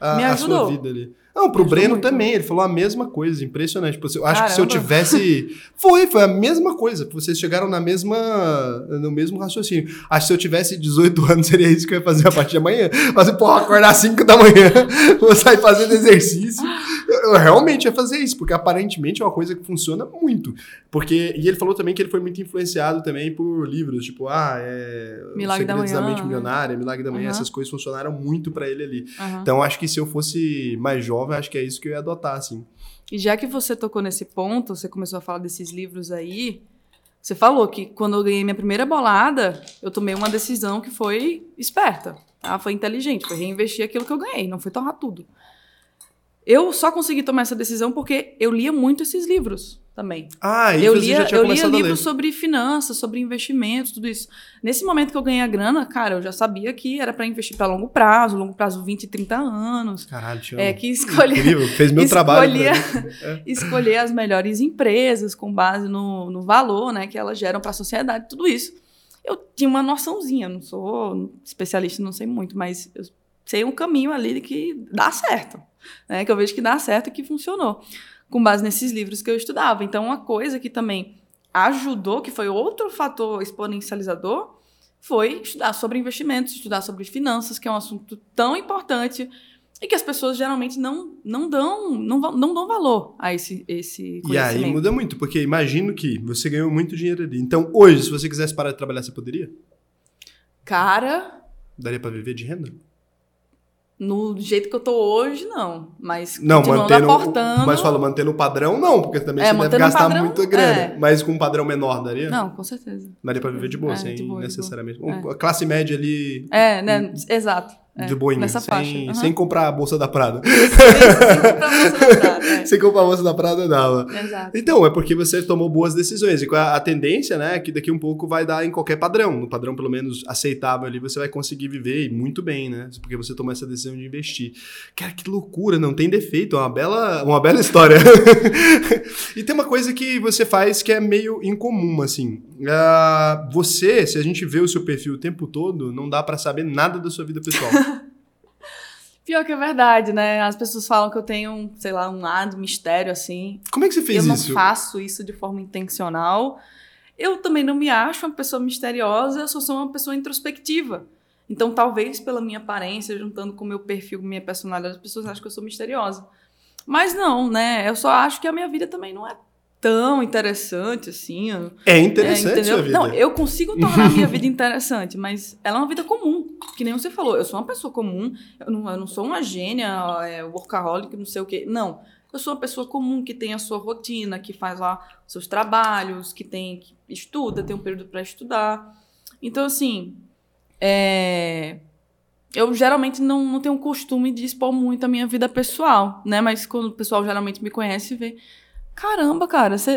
a, a sua vida ali. Não, pro Breno muito. também, ele falou a mesma coisa, impressionante. Tipo, eu acho que se eu Caramba. tivesse. Foi, foi a mesma coisa. Vocês chegaram na mesma. no mesmo raciocínio. Acho que se eu tivesse 18 anos, seria isso que eu ia fazer a partir de amanhã. Mas, porra, acordar às 5 da manhã, vou sair fazendo exercício. Eu, eu realmente ia fazer isso, porque aparentemente é uma coisa que funciona muito. Porque. E ele falou também que ele foi muito influenciado também por livros, tipo, ah, é. Milagre da Manhã, Mente Milionária, Milagre da Manhã, Aham. essas coisas funcionaram muito pra ele ali. Aham. Então, acho que se eu fosse mais jovem, acho que é isso que eu ia adotar, assim. E já que você tocou nesse ponto, você começou a falar desses livros aí, você falou que quando eu ganhei minha primeira bolada, eu tomei uma decisão que foi esperta, tá? Foi inteligente, foi reinvestir aquilo que eu ganhei, não foi torrar tudo. Eu só consegui tomar essa decisão porque eu lia muito esses livros também. Ah, eu lia, já tinha eu lia livros sobre finanças, sobre investimentos, tudo isso. Nesse momento que eu ganhei a grana, cara, eu já sabia que era para investir para longo prazo, longo prazo 20, 30 anos. Caralho, É, que escolher Incrível, fez meu trabalho. É. escolher as melhores empresas com base no, no valor né, que elas geram para a sociedade, tudo isso. Eu tinha uma noçãozinha, não sou especialista, não sei muito, mas eu sei um caminho ali que dá certo, né, que eu vejo que dá certo e que funcionou, com base nesses livros que eu estudava. Então, uma coisa que também ajudou, que foi outro fator exponencializador, foi estudar sobre investimentos, estudar sobre finanças, que é um assunto tão importante e que as pessoas geralmente não, não dão não, não dão valor a esse, esse E conhecimento. aí muda muito, porque imagino que você ganhou muito dinheiro ali. Então, hoje, se você quisesse parar de trabalhar, você poderia? Cara, Daria pra viver de renda? No jeito que eu tô hoje, não. Mas Não, mantendo. aportando... Mas fala, mantendo o padrão, não, porque também É, você deve gastar padrão, muita grana. é. Mas com um padrão menor, daria? Não, com certeza. Daria pra viver de boa, É, sem de boa, necessariamente. boa. A classe média ali. É, né? Exato. É, de boinha, nessa sem, faixa. Aham. sem comprar a bolsa da Prada. Sem comprar bolsa dobrada, é. sem comprar a bolsa da Prada, dava. Exato. Então, é porque você tomou boas decisões. E a, a tendência, né, é que daqui um pouco vai dar em qualquer padrão. No padrão, pelo menos, aceitável ali, você vai conseguir viver e muito bem, né? Porque você tomou essa decisão de investir. Cara, que loucura, não tem defeito. É uma bela, uma bela história. e tem uma coisa que você faz que é meio incomum, assim. Ah, você, se a gente vê o seu perfil o tempo todo, não dá pra saber nada da sua vida pessoal. Pior que é verdade, né? As pessoas falam que eu tenho, sei lá, um lado mistério, assim. Como é que você fez eu não isso? faço isso de forma intencional. Eu também não me acho uma pessoa misteriosa, eu só sou uma pessoa introspectiva. Então, talvez pela minha aparência, juntando com o meu perfil, minha personalidade, as pessoas acham que eu sou misteriosa. Mas não, né? Eu só acho que a minha vida também não é tão interessante assim. É é, interessante a sua vida. Não, eu consigo tornar a minha vida interessante, mas ela é uma vida comum. Que nem você falou, eu sou uma pessoa comum, eu não, eu não sou uma gênia, é, workaholic, não sei o quê. Não. Eu sou uma pessoa comum que tem a sua rotina, que faz lá seus trabalhos, que tem que estuda, tem um período para estudar. Então, assim, é, eu geralmente não, não tenho o costume de expor muito a minha vida pessoal, né? Mas quando o pessoal geralmente me conhece, vê. Caramba, cara, você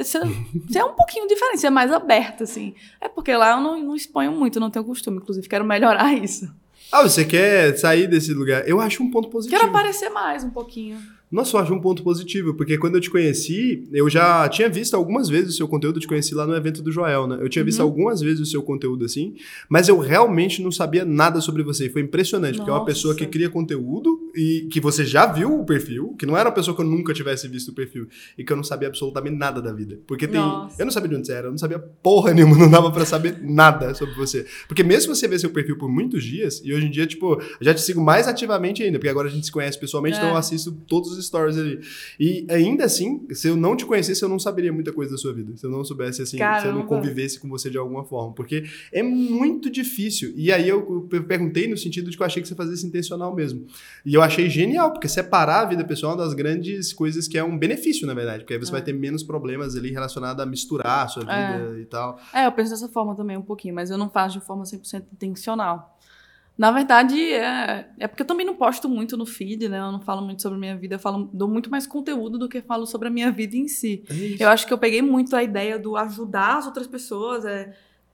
é um pouquinho diferente, você é mais aberto, assim. É porque lá eu não, não exponho muito, não tenho costume. Inclusive, quero melhorar isso. Ah, você quer sair desse lugar? Eu acho um ponto positivo. Quero aparecer mais um pouquinho. Nossa, eu acho um ponto positivo, porque quando eu te conheci, eu já tinha visto algumas vezes o seu conteúdo, eu te conheci lá no evento do Joel, né? Eu tinha visto Uhum. algumas vezes o seu conteúdo assim, mas eu realmente não sabia nada sobre você. Foi impressionante, porque é uma Nossa. pessoa que cria conteúdo e que você já viu o perfil, que não era uma pessoa que eu nunca tivesse visto o perfil e que eu não sabia absolutamente nada da vida. Porque tem. Nossa. Eu não sabia de onde você era, eu não sabia porra nenhuma, não dava pra saber nada sobre você. Porque mesmo você vê seu perfil por muitos dias, e hoje em dia, tipo, já te sigo mais ativamente ainda, porque agora a gente se conhece pessoalmente, É. então eu assisto todos os stories ali. E ainda assim, se eu não te conhecesse, eu não saberia muita coisa da sua vida. Se eu não soubesse, assim, se eu não Caramba. convivesse com você de alguma forma. Porque é muito difícil. E aí eu, eu perguntei no sentido de que eu achei que você fazia isso intencional mesmo. E eu achei genial, porque separar a vida pessoal é uma das grandes coisas que é um benefício, na verdade. Porque aí você É. vai ter menos problemas ali relacionados a misturar a sua vida e tal. É, eu penso dessa forma também um pouquinho, mas eu não faço de forma 100% intencional. Na verdade, é, é porque eu também não posto muito no feed, né? Eu não falo muito sobre a minha vida, eu falo, dou muito mais conteúdo do que falo sobre a minha vida em si. É. Eu acho que eu peguei muito a ideia do ajudar as outras pessoas, é,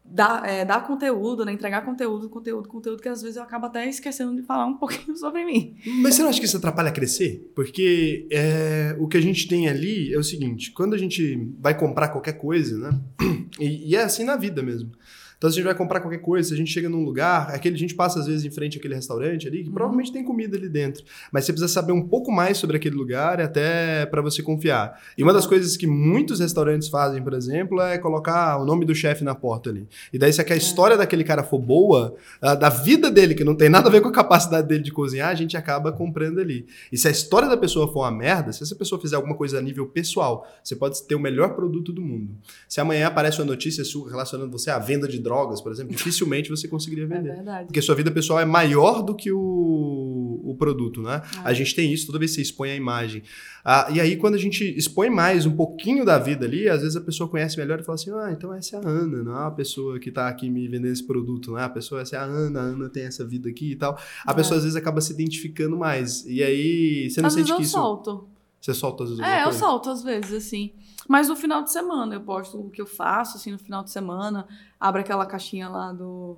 dar, é, dar conteúdo, né? Entregar conteúdo, conteúdo, conteúdo, que às vezes eu acabo até esquecendo de falar um pouquinho sobre mim. Mas você não acha que isso atrapalha a crescer? Porque é, o que a gente tem ali é o seguinte: quando a gente vai comprar qualquer coisa, né? E, e é assim na vida mesmo. Então, se a gente vai comprar qualquer coisa, se a gente chega num lugar, aquele, a gente passa às vezes em frente àquele restaurante ali, que Uhum. provavelmente tem comida ali dentro. Mas você precisa saber um pouco mais sobre aquele lugar até para você confiar. E uma das coisas que muitos restaurantes fazem, por exemplo, é colocar o nome do chefe na porta ali. E daí, se a história daquele cara for boa, a- da vida dele, que não tem nada a ver com a capacidade dele de cozinhar, a gente acaba comprando ali. E se a história da pessoa for uma merda, se essa pessoa fizer alguma coisa a nível pessoal, você pode ter o melhor produto do mundo. Se amanhã aparece uma notícia sua relacionando você à venda de drogas, por exemplo, dificilmente você conseguiria É vender. verdade. Porque sua vida pessoal é maior do que o, o produto, né? É. A gente tem isso toda vez que você expõe a imagem. Ah, e aí, quando a gente expõe mais um pouquinho da vida ali, às vezes a pessoa conhece melhor e fala assim: ah, então essa é a Ana, não é a pessoa que tá aqui me vendendo esse produto, né? A pessoa, essa é a Ana, a Ana tem essa vida aqui e tal. A É. pessoa às vezes acaba se identificando mais. E aí, você não às sente vezes que eu isso. solto. Você solta às vezes É, eu solto às vezes, assim. Mas no final de semana eu posto o que eu faço, assim, no final de semana. Abro aquela caixinha lá do,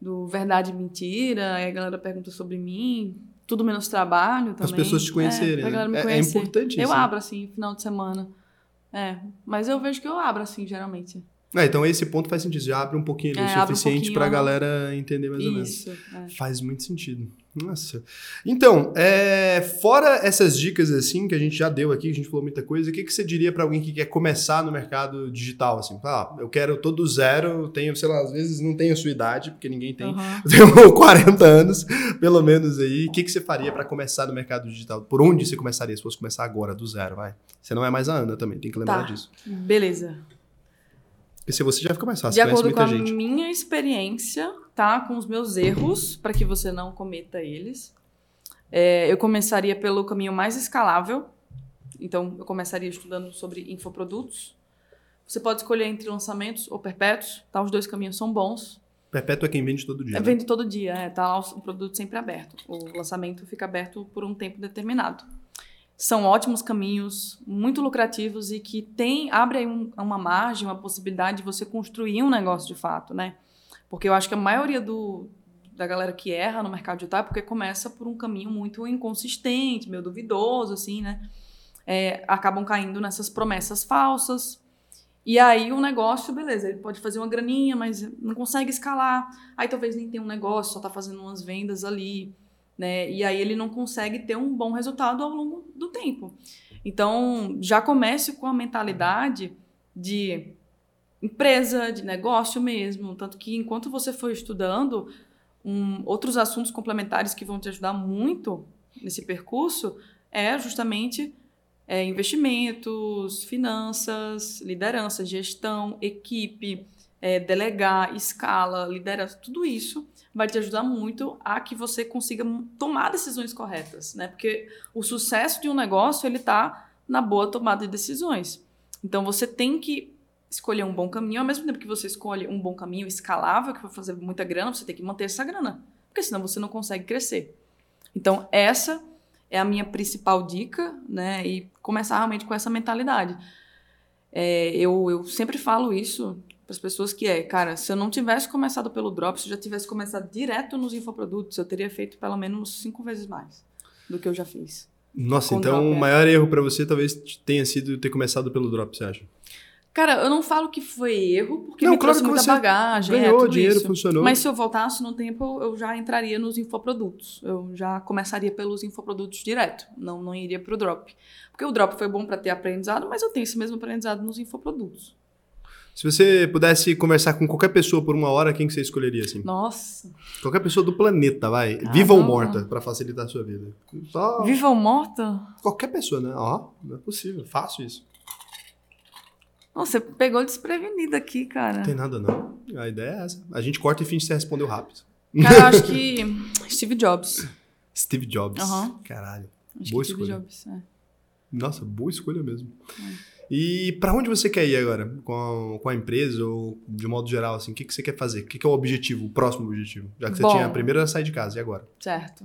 do Verdade e Mentira, aí a galera pergunta sobre mim. Tudo menos trabalho também. As pessoas te conhecerem. É, né? galera me É- é, conhecer. importante Eu isso. abro, assim, no final de semana. É, mas eu vejo que eu abro, assim, geralmente. É, então esse ponto faz sentido. Já abre um pouquinho É, o um suficiente pouquinho, pra aham. galera entender mais ou menos. Isso, é. Faz muito sentido. Nossa. Então, é, fora essas dicas assim que a gente já deu aqui, a gente falou muita coisa, o que, que você diria pra alguém que quer começar no mercado digital? Assim, ah, eu quero todo zero, tenho, sei lá, às vezes não tenho a sua idade, porque ninguém tem. Aham. Tenho 40 anos, pelo menos aí. O que, que você faria pra começar no mercado digital? Por onde você começaria se fosse começar agora, do zero, vai? Você não é mais a Ana também, tem que lembrar Tá. disso. Beleza. Porque se você já fica mais fácil, De acordo com a gente. minha experiência, tá? Com os meus erros, para que você não cometa eles. É, eu começaria pelo caminho mais escalável. Então, eu começaria estudando sobre infoprodutos. Você pode escolher entre lançamentos ou perpétuos, tá? Os dois caminhos são bons. Perpétuo é quem vende todo dia. É, né? vende todo dia, é, tá lá o produto sempre aberto. O lançamento fica aberto por um tempo determinado. São ótimos caminhos, muito lucrativos e que tem, abre aí um- uma margem, uma possibilidade de você construir um negócio de fato, né? Porque eu acho que a maioria do, da galera que erra no mercado digital é porque começa por um caminho muito inconsistente, meio duvidoso, assim, né? É, acabam caindo nessas promessas falsas. E aí o negócio, beleza, ele pode fazer uma graninha, mas não consegue escalar. Aí talvez nem tenha um negócio, só tá fazendo umas vendas ali, né? E aí ele não consegue ter um bom resultado ao longo do tempo. Então, já comece com a mentalidade de empresa, de negócio mesmo. Tanto que enquanto você for estudando, um, outros assuntos complementares que vão te ajudar muito nesse percurso é justamente é, investimentos, finanças, liderança, gestão, equipe, é, delegar, escala, liderança, tudo isso vai te ajudar muito a que você consiga tomar decisões corretas, né? Porque o sucesso de um negócio ele está na boa tomada de decisões. Então você tem que escolher um bom caminho, ao mesmo tempo que você escolhe um bom caminho escalável, que vai fazer muita grana, você tem que manter essa grana, porque senão você não consegue crescer. Então essa é a minha principal dica, né? E começar realmente com essa mentalidade. É, eu, eu sempre falo isso para as pessoas que é, cara, se eu não tivesse começado pelo Drop, se eu já tivesse começado direto nos infoprodutos, eu teria feito pelo menos cinco vezes mais do que eu já fiz. Nossa, então o é. maior erro pra você talvez tenha sido ter começado pelo drop, você acha? Cara, eu não falo que foi erro, porque Não, me claro trouxe muita bagagem. é, ganhou tudo dinheiro, isso. funcionou. Mas se eu voltasse no tempo, eu já entraria nos infoprodutos. Eu já começaria pelos infoprodutos direto. Não, não iria pro drop. Porque o drop foi bom pra ter aprendizado, mas eu tenho esse mesmo aprendizado nos infoprodutos. Se você pudesse conversar com qualquer pessoa por uma hora, quem que você escolheria, assim? Nossa. Qualquer pessoa do planeta, vai. Ah, Viva ou morta, pra facilitar a sua vida. Só Viva ou morta? qualquer pessoa, né? Ó, não é possível. Fácil isso. Nossa, você pegou desprevenida aqui, cara. Não tem nada, não. A ideia é essa. A gente corta e finge que você respondeu rápido. Cara, eu acho que Steve Jobs. Steve Jobs. Aham. Caralho. Acho Boa que Steve escolha. Jobs. é. Nossa, boa escolha mesmo. É. E pra onde você quer ir agora? Com a, com a empresa ou de modo geral, assim? O que, que você quer fazer? O que, que é o objetivo, o próximo objetivo? Já que você Bom. tinha a primeira sair de casa, e agora? Certo.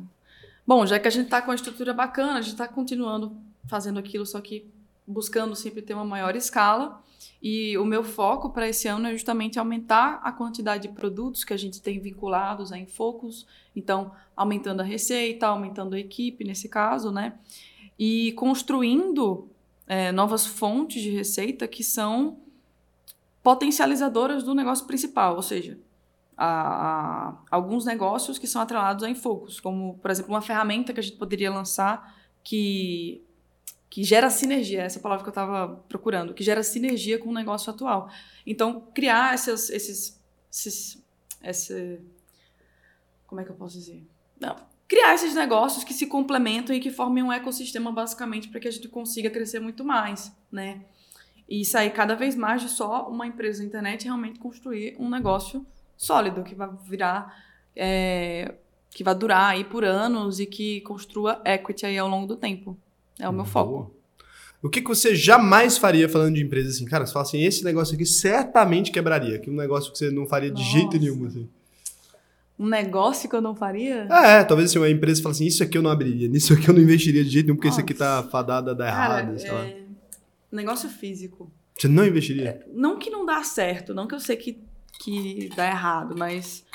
Bom, já que a gente tá com uma estrutura bacana, a gente tá continuando fazendo aquilo, só que buscando sempre ter uma maior escala. E o meu foco para esse ano é justamente aumentar a quantidade de produtos que a gente tem vinculados a Infocus. Então, aumentando a receita, aumentando a equipe, nesse caso, né? E construindo é, novas fontes de receita que são potencializadoras do negócio principal, ou seja, a, a- alguns negócios que são atrelados a Infocus, como, por exemplo, uma ferramenta que a gente poderia lançar que, que gera sinergia, essa palavra que eu estava procurando, que gera sinergia com o negócio atual. Então, criar essas, esses, esses, esse, como é que eu posso dizer? Não, criar esses negócios que se complementam e que formem um ecossistema, basicamente, para que a gente consiga crescer muito mais, né? E sair cada vez mais de só uma empresa na internet e realmente construir um negócio sólido, que vai virar. é, que vai durar aí por anos e que construa equity aí ao longo do tempo. É o meu foco. Boa. O que, que você jamais faria falando de empresa assim? Cara, você fala assim, esse negócio aqui certamente quebraria. Que um negócio que você não faria de Nossa. jeito nenhum, assim. Um negócio que eu não faria? É, talvez assim, uma empresa fala assim, isso aqui eu não abriria, nisso aqui eu não investiria de jeito nenhum, porque isso aqui tá Nossa. fadado a dar Cara, errado, sei lá. é... negócio físico. Você não investiria? Não que não dá certo, não que eu sei que, que dá errado, mas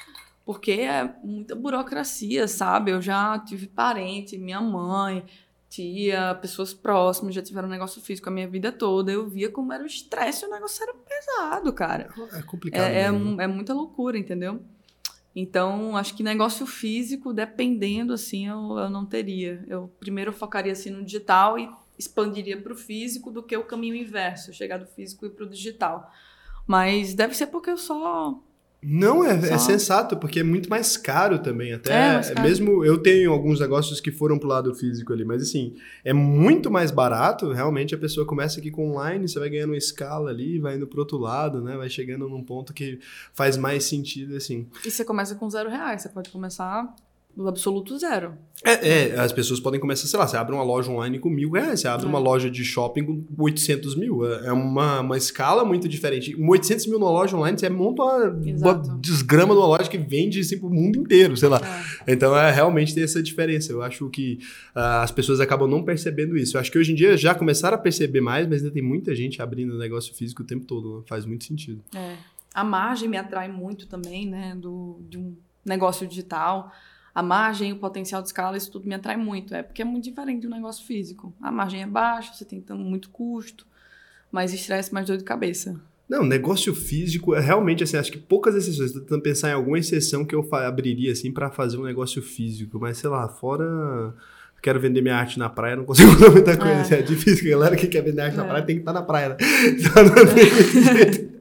porque é muita burocracia, sabe? Eu já tive parente, minha mãe, tia, pessoas próximas, já tiveram negócio físico a minha vida toda. Eu via como era o estresse, o negócio era pesado, cara. É complicado. É, é, mu- é muita loucura, entendeu? Então, acho que negócio físico, dependendo, assim, eu, eu não teria. Eu primeiro focaria, assim, no digital e expandiria para o físico do que o caminho inverso, chegar do físico e para o digital. Mas deve ser porque eu só... Não, é, é sensato, porque é muito mais caro também. Até É, caro. mesmo eu tenho alguns negócios que foram pro lado físico ali, mas assim, é muito mais barato. Realmente a pessoa começa aqui com online, você vai ganhando uma escala ali, vai indo pro outro lado, né? Vai chegando num ponto que faz mais sentido, assim. E você começa com zero reais, você pode começar do absoluto zero. É, é, as pessoas podem começar, sei lá, você abre uma loja online com mil reais, você abre É. uma loja de shopping com 800 mil. É é uma, uma escala muito diferente. Com 800 mil numa loja online, você monta uma, uma desgrama de uma loja que vende assim, pro mundo inteiro, sei lá. É. Então, é, realmente tem essa diferença. Eu acho que ah, as pessoas acabam não percebendo isso. Eu acho que hoje em dia já começaram a perceber mais, mas ainda tem muita gente abrindo negócio físico o tempo todo. né? Faz muito sentido. É. A margem me atrai muito também, né, do, de um negócio digital. A margem, o potencial de escala, isso tudo me atrai muito. É porque é muito diferente de um negócio físico. A margem é baixa, você tem tanto- muito custo, mais estresse, mais dor de cabeça. Não, negócio físico é realmente assim, acho que poucas exceções. Tô tentando pensar em alguma exceção que eu abriria assim para fazer um negócio físico, mas sei lá, fora quero vender minha arte na praia, não consigo fazer muita coisa. É. É, difícil, a galera que quer vender arte na É. praia tem que estar na praia, né? Então não tem muito jeito.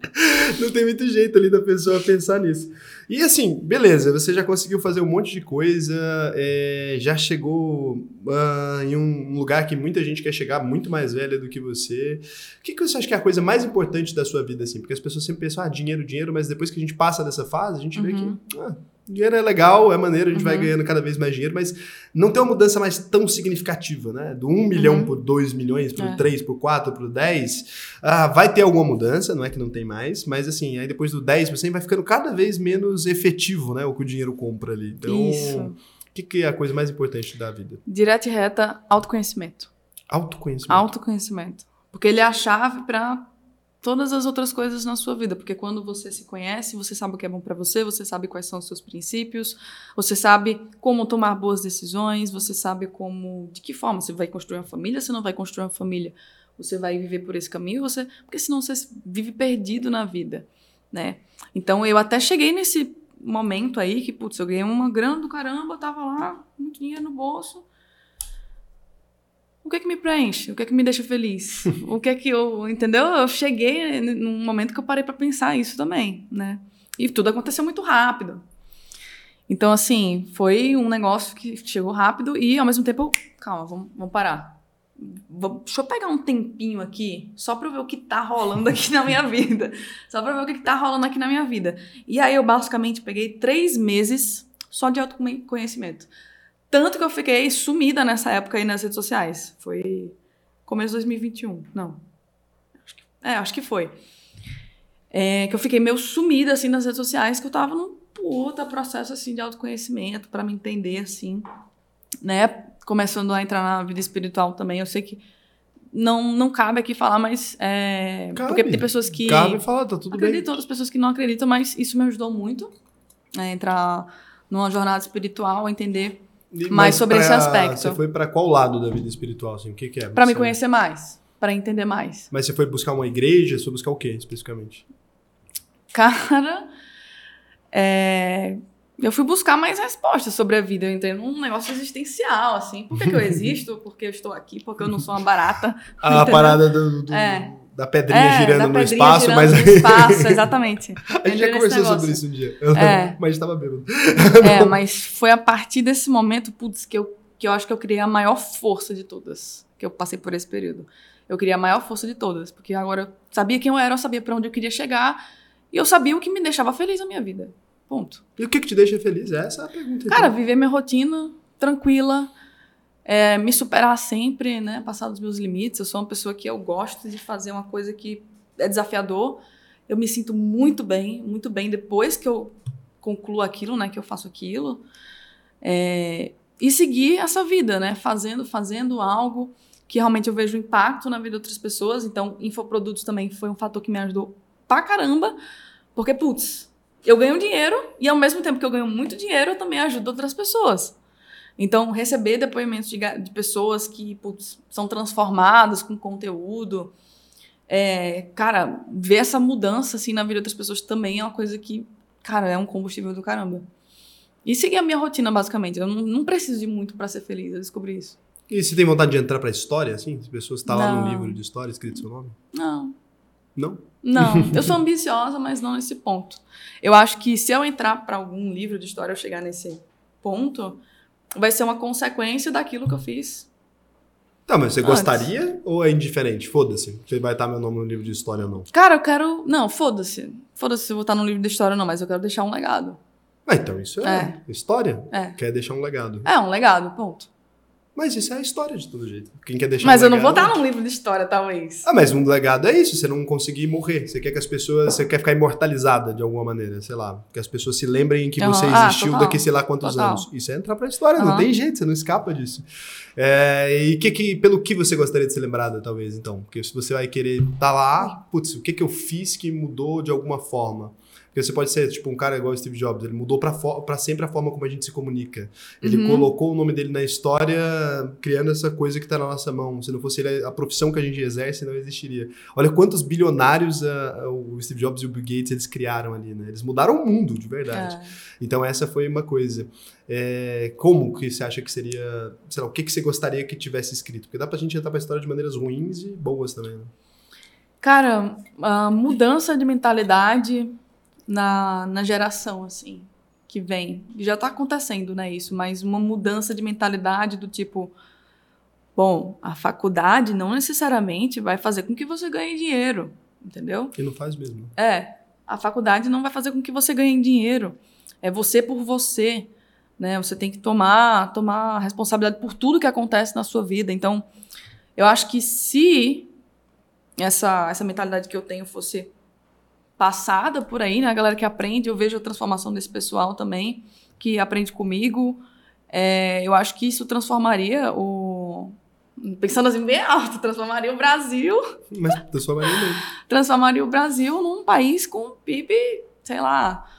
Não tem muito jeito ali da pessoa pensar nisso. E assim, beleza, você já conseguiu fazer um monte de coisa, é, já chegou ah, em um lugar que muita gente quer chegar, muito mais velha do que você. O que, que você acha que é a coisa mais importante da sua vida, assim? Porque as pessoas sempre pensam, ah, dinheiro, dinheiro, mas depois que a gente passa dessa fase, a gente vê Uhum. que ah, dinheiro é legal, é maneiro, a gente vai Uhum. ganhando cada vez mais dinheiro, mas não tem uma mudança mais tão significativa, né? Do 1 milhão Uhum. por 2 milhões, por É. 3, por 4, por 10. Ah, vai ter alguma mudança, não é que não tem mais, mas assim, aí depois do 10% vai ficando cada vez menos efetivo, né? O que o dinheiro compra ali. Então, Isso. o que, que é a coisa mais importante da vida? Direta e reta, autoconhecimento. Autoconhecimento. Autoconhecimento. Porque ele é a chave para todas as outras coisas na sua vida, porque quando você se conhece, você sabe o que é bom para você, você sabe quais são os seus princípios, você sabe como tomar boas decisões, você sabe como, de que forma você vai construir uma família, se não vai construir uma família, você vai viver por esse caminho, você, porque senão você vive perdido na vida, né? Então eu até cheguei nesse momento aí que, putz, eu ganhei uma grana do caramba, tava lá, muito dinheiro no bolso, o que é que me preenche? O que é que me deixa feliz? o que é que eu, entendeu? Eu cheguei num momento que eu parei para pensar isso também, né? E tudo aconteceu muito rápido. Então, assim, foi um negócio que chegou rápido e, ao mesmo tempo, eu, calma, vamos, vamos parar. Vou, deixa eu pegar um tempinho aqui, só pra eu ver o que tá rolando aqui na minha vida. Só pra ver o que, que tá rolando aqui na minha vida. E aí, eu basicamente peguei três meses só de autoconhecimento. Tanto que eu fiquei sumida nessa época aí nas redes sociais. Foi começo de 2021. Não. Acho que, é, acho que foi. É, que eu fiquei meio sumida, assim, nas redes sociais, que eu tava num puta processo, assim, de autoconhecimento, para me entender, assim, né? Começando a entrar na vida espiritual também. Eu sei que não, não cabe aqui falar, mas. É, cabe. Porque tem pessoas que. Cabe falar, tá tudo acreditam, bem. outras pessoas que não acreditam, mas isso me ajudou muito a entrar numa jornada espiritual, a entender mais sobre pra, esse aspecto. Você foi para qual lado da vida espiritual? Assim? O que, que é? Para me conhecer mais, para entender mais. Mas você foi buscar uma igreja? Você foi buscar o quê, especificamente? Cara, é... eu fui buscar mais respostas sobre a vida. Eu entrei num negócio existencial, assim. Por que, que eu existo? Porque eu estou aqui? Porque eu não sou uma barata. a parada do, do... É da pedrinha é, girando da no pedrinha espaço, girando mas. No espaço, exatamente. a gente já conversou sobre isso um dia. É. mas estava bêbado. É, mas foi a partir desse momento, putz, que eu, que eu acho que eu criei a maior força de todas. Que eu passei por esse período. Eu criei a maior força de todas. Porque agora eu sabia quem eu era, eu sabia para onde eu queria chegar. E eu sabia o que me deixava feliz na minha vida. Ponto. E o que, que te deixa feliz? Essa é a pergunta. Cara, então. viver minha rotina tranquila é, me superar sempre, né? Passar dos meus limites. Eu sou uma pessoa que eu gosto de fazer uma coisa que é desafiador. Eu me sinto muito bem, muito bem depois que eu concluo aquilo, né? Que eu faço aquilo. É, e seguir essa vida, né? Fazendo, fazendo algo que realmente eu vejo impacto na vida de outras pessoas. Então, infoprodutos também foi um fator que me ajudou pra caramba. Porque, putz, eu ganho dinheiro e ao mesmo tempo que eu ganho muito dinheiro, eu também ajudo outras pessoas. Então, receber depoimentos de, de pessoas que putz, são transformadas com conteúdo, é, cara, ver essa mudança assim na vida das pessoas também é uma coisa que, cara, é um combustível do caramba. E seguir a minha rotina, basicamente. Eu não, não preciso de muito para ser feliz, eu descobri isso. E você tem vontade de entrar pra história, assim? As pessoas estão tá lá no livro de história escrito seu nome? Não. Não? Não. Eu sou ambiciosa, mas não nesse ponto. Eu acho que se eu entrar para algum livro de história, eu chegar nesse ponto, vai ser uma consequência daquilo que eu fiz. Tá, mas você antes. gostaria ou é indiferente? Foda-se. Você vai estar meu nome no livro de história ou não? Cara, eu quero. Não, foda-se. Foda-se se eu vou estar no livro de história ou não, mas eu quero deixar um legado. Ah, então isso é, é. história? É. Quer deixar um legado. É, um legado, ponto. Mas isso é a história de todo jeito. Quem quer deixar Mas um eu não vou estar num livro de história, talvez. Ah, mas um legado é isso, você não conseguir morrer. Você quer que as pessoas. Você quer ficar imortalizada de alguma maneira, sei lá. Que as pessoas se lembrem que uhum. você ah, existiu ah, daqui sei lá quantos total. anos. Isso é entrar pra história, uhum. não tem jeito, você não escapa disso. É, e que, que, pelo que você gostaria de ser lembrada, talvez, então? Porque se você vai querer estar tá lá, putz, o que, que eu fiz que mudou de alguma forma? Porque você pode ser, tipo, um cara igual o Steve Jobs, ele mudou para sempre a forma como a gente se comunica. Ele uhum. colocou o nome dele na história, criando essa coisa que está na nossa mão. Se não fosse ele, a profissão que a gente exerce não existiria. Olha quantos bilionários uh, o Steve Jobs e o Bill Gates eles criaram ali, né? Eles mudaram o mundo, de verdade. É. Então essa foi uma coisa. É, como que você acha que seria, sei lá, o que, que você gostaria que tivesse escrito? Porque dá pra gente entrar pra história de maneiras ruins e boas também, né? Cara, a mudança de mentalidade na, na geração, assim, que vem. Já está acontecendo, né, isso, mas uma mudança de mentalidade do tipo, bom, a faculdade não necessariamente vai fazer com que você ganhe dinheiro, entendeu? E não faz mesmo. É, a faculdade não vai fazer com que você ganhe dinheiro. É você por você, né? Você tem que tomar, tomar responsabilidade por tudo que acontece na sua vida. Então, eu acho que se essa, essa mentalidade que eu tenho fosse passada por aí, né? A galera que aprende, eu vejo a transformação desse pessoal também, que aprende comigo. É, eu acho que isso transformaria o, pensando assim bem alto, transformaria o Brasil. Mas transformaria mesmo. transformaria o Brasil num país com PIB, sei lá,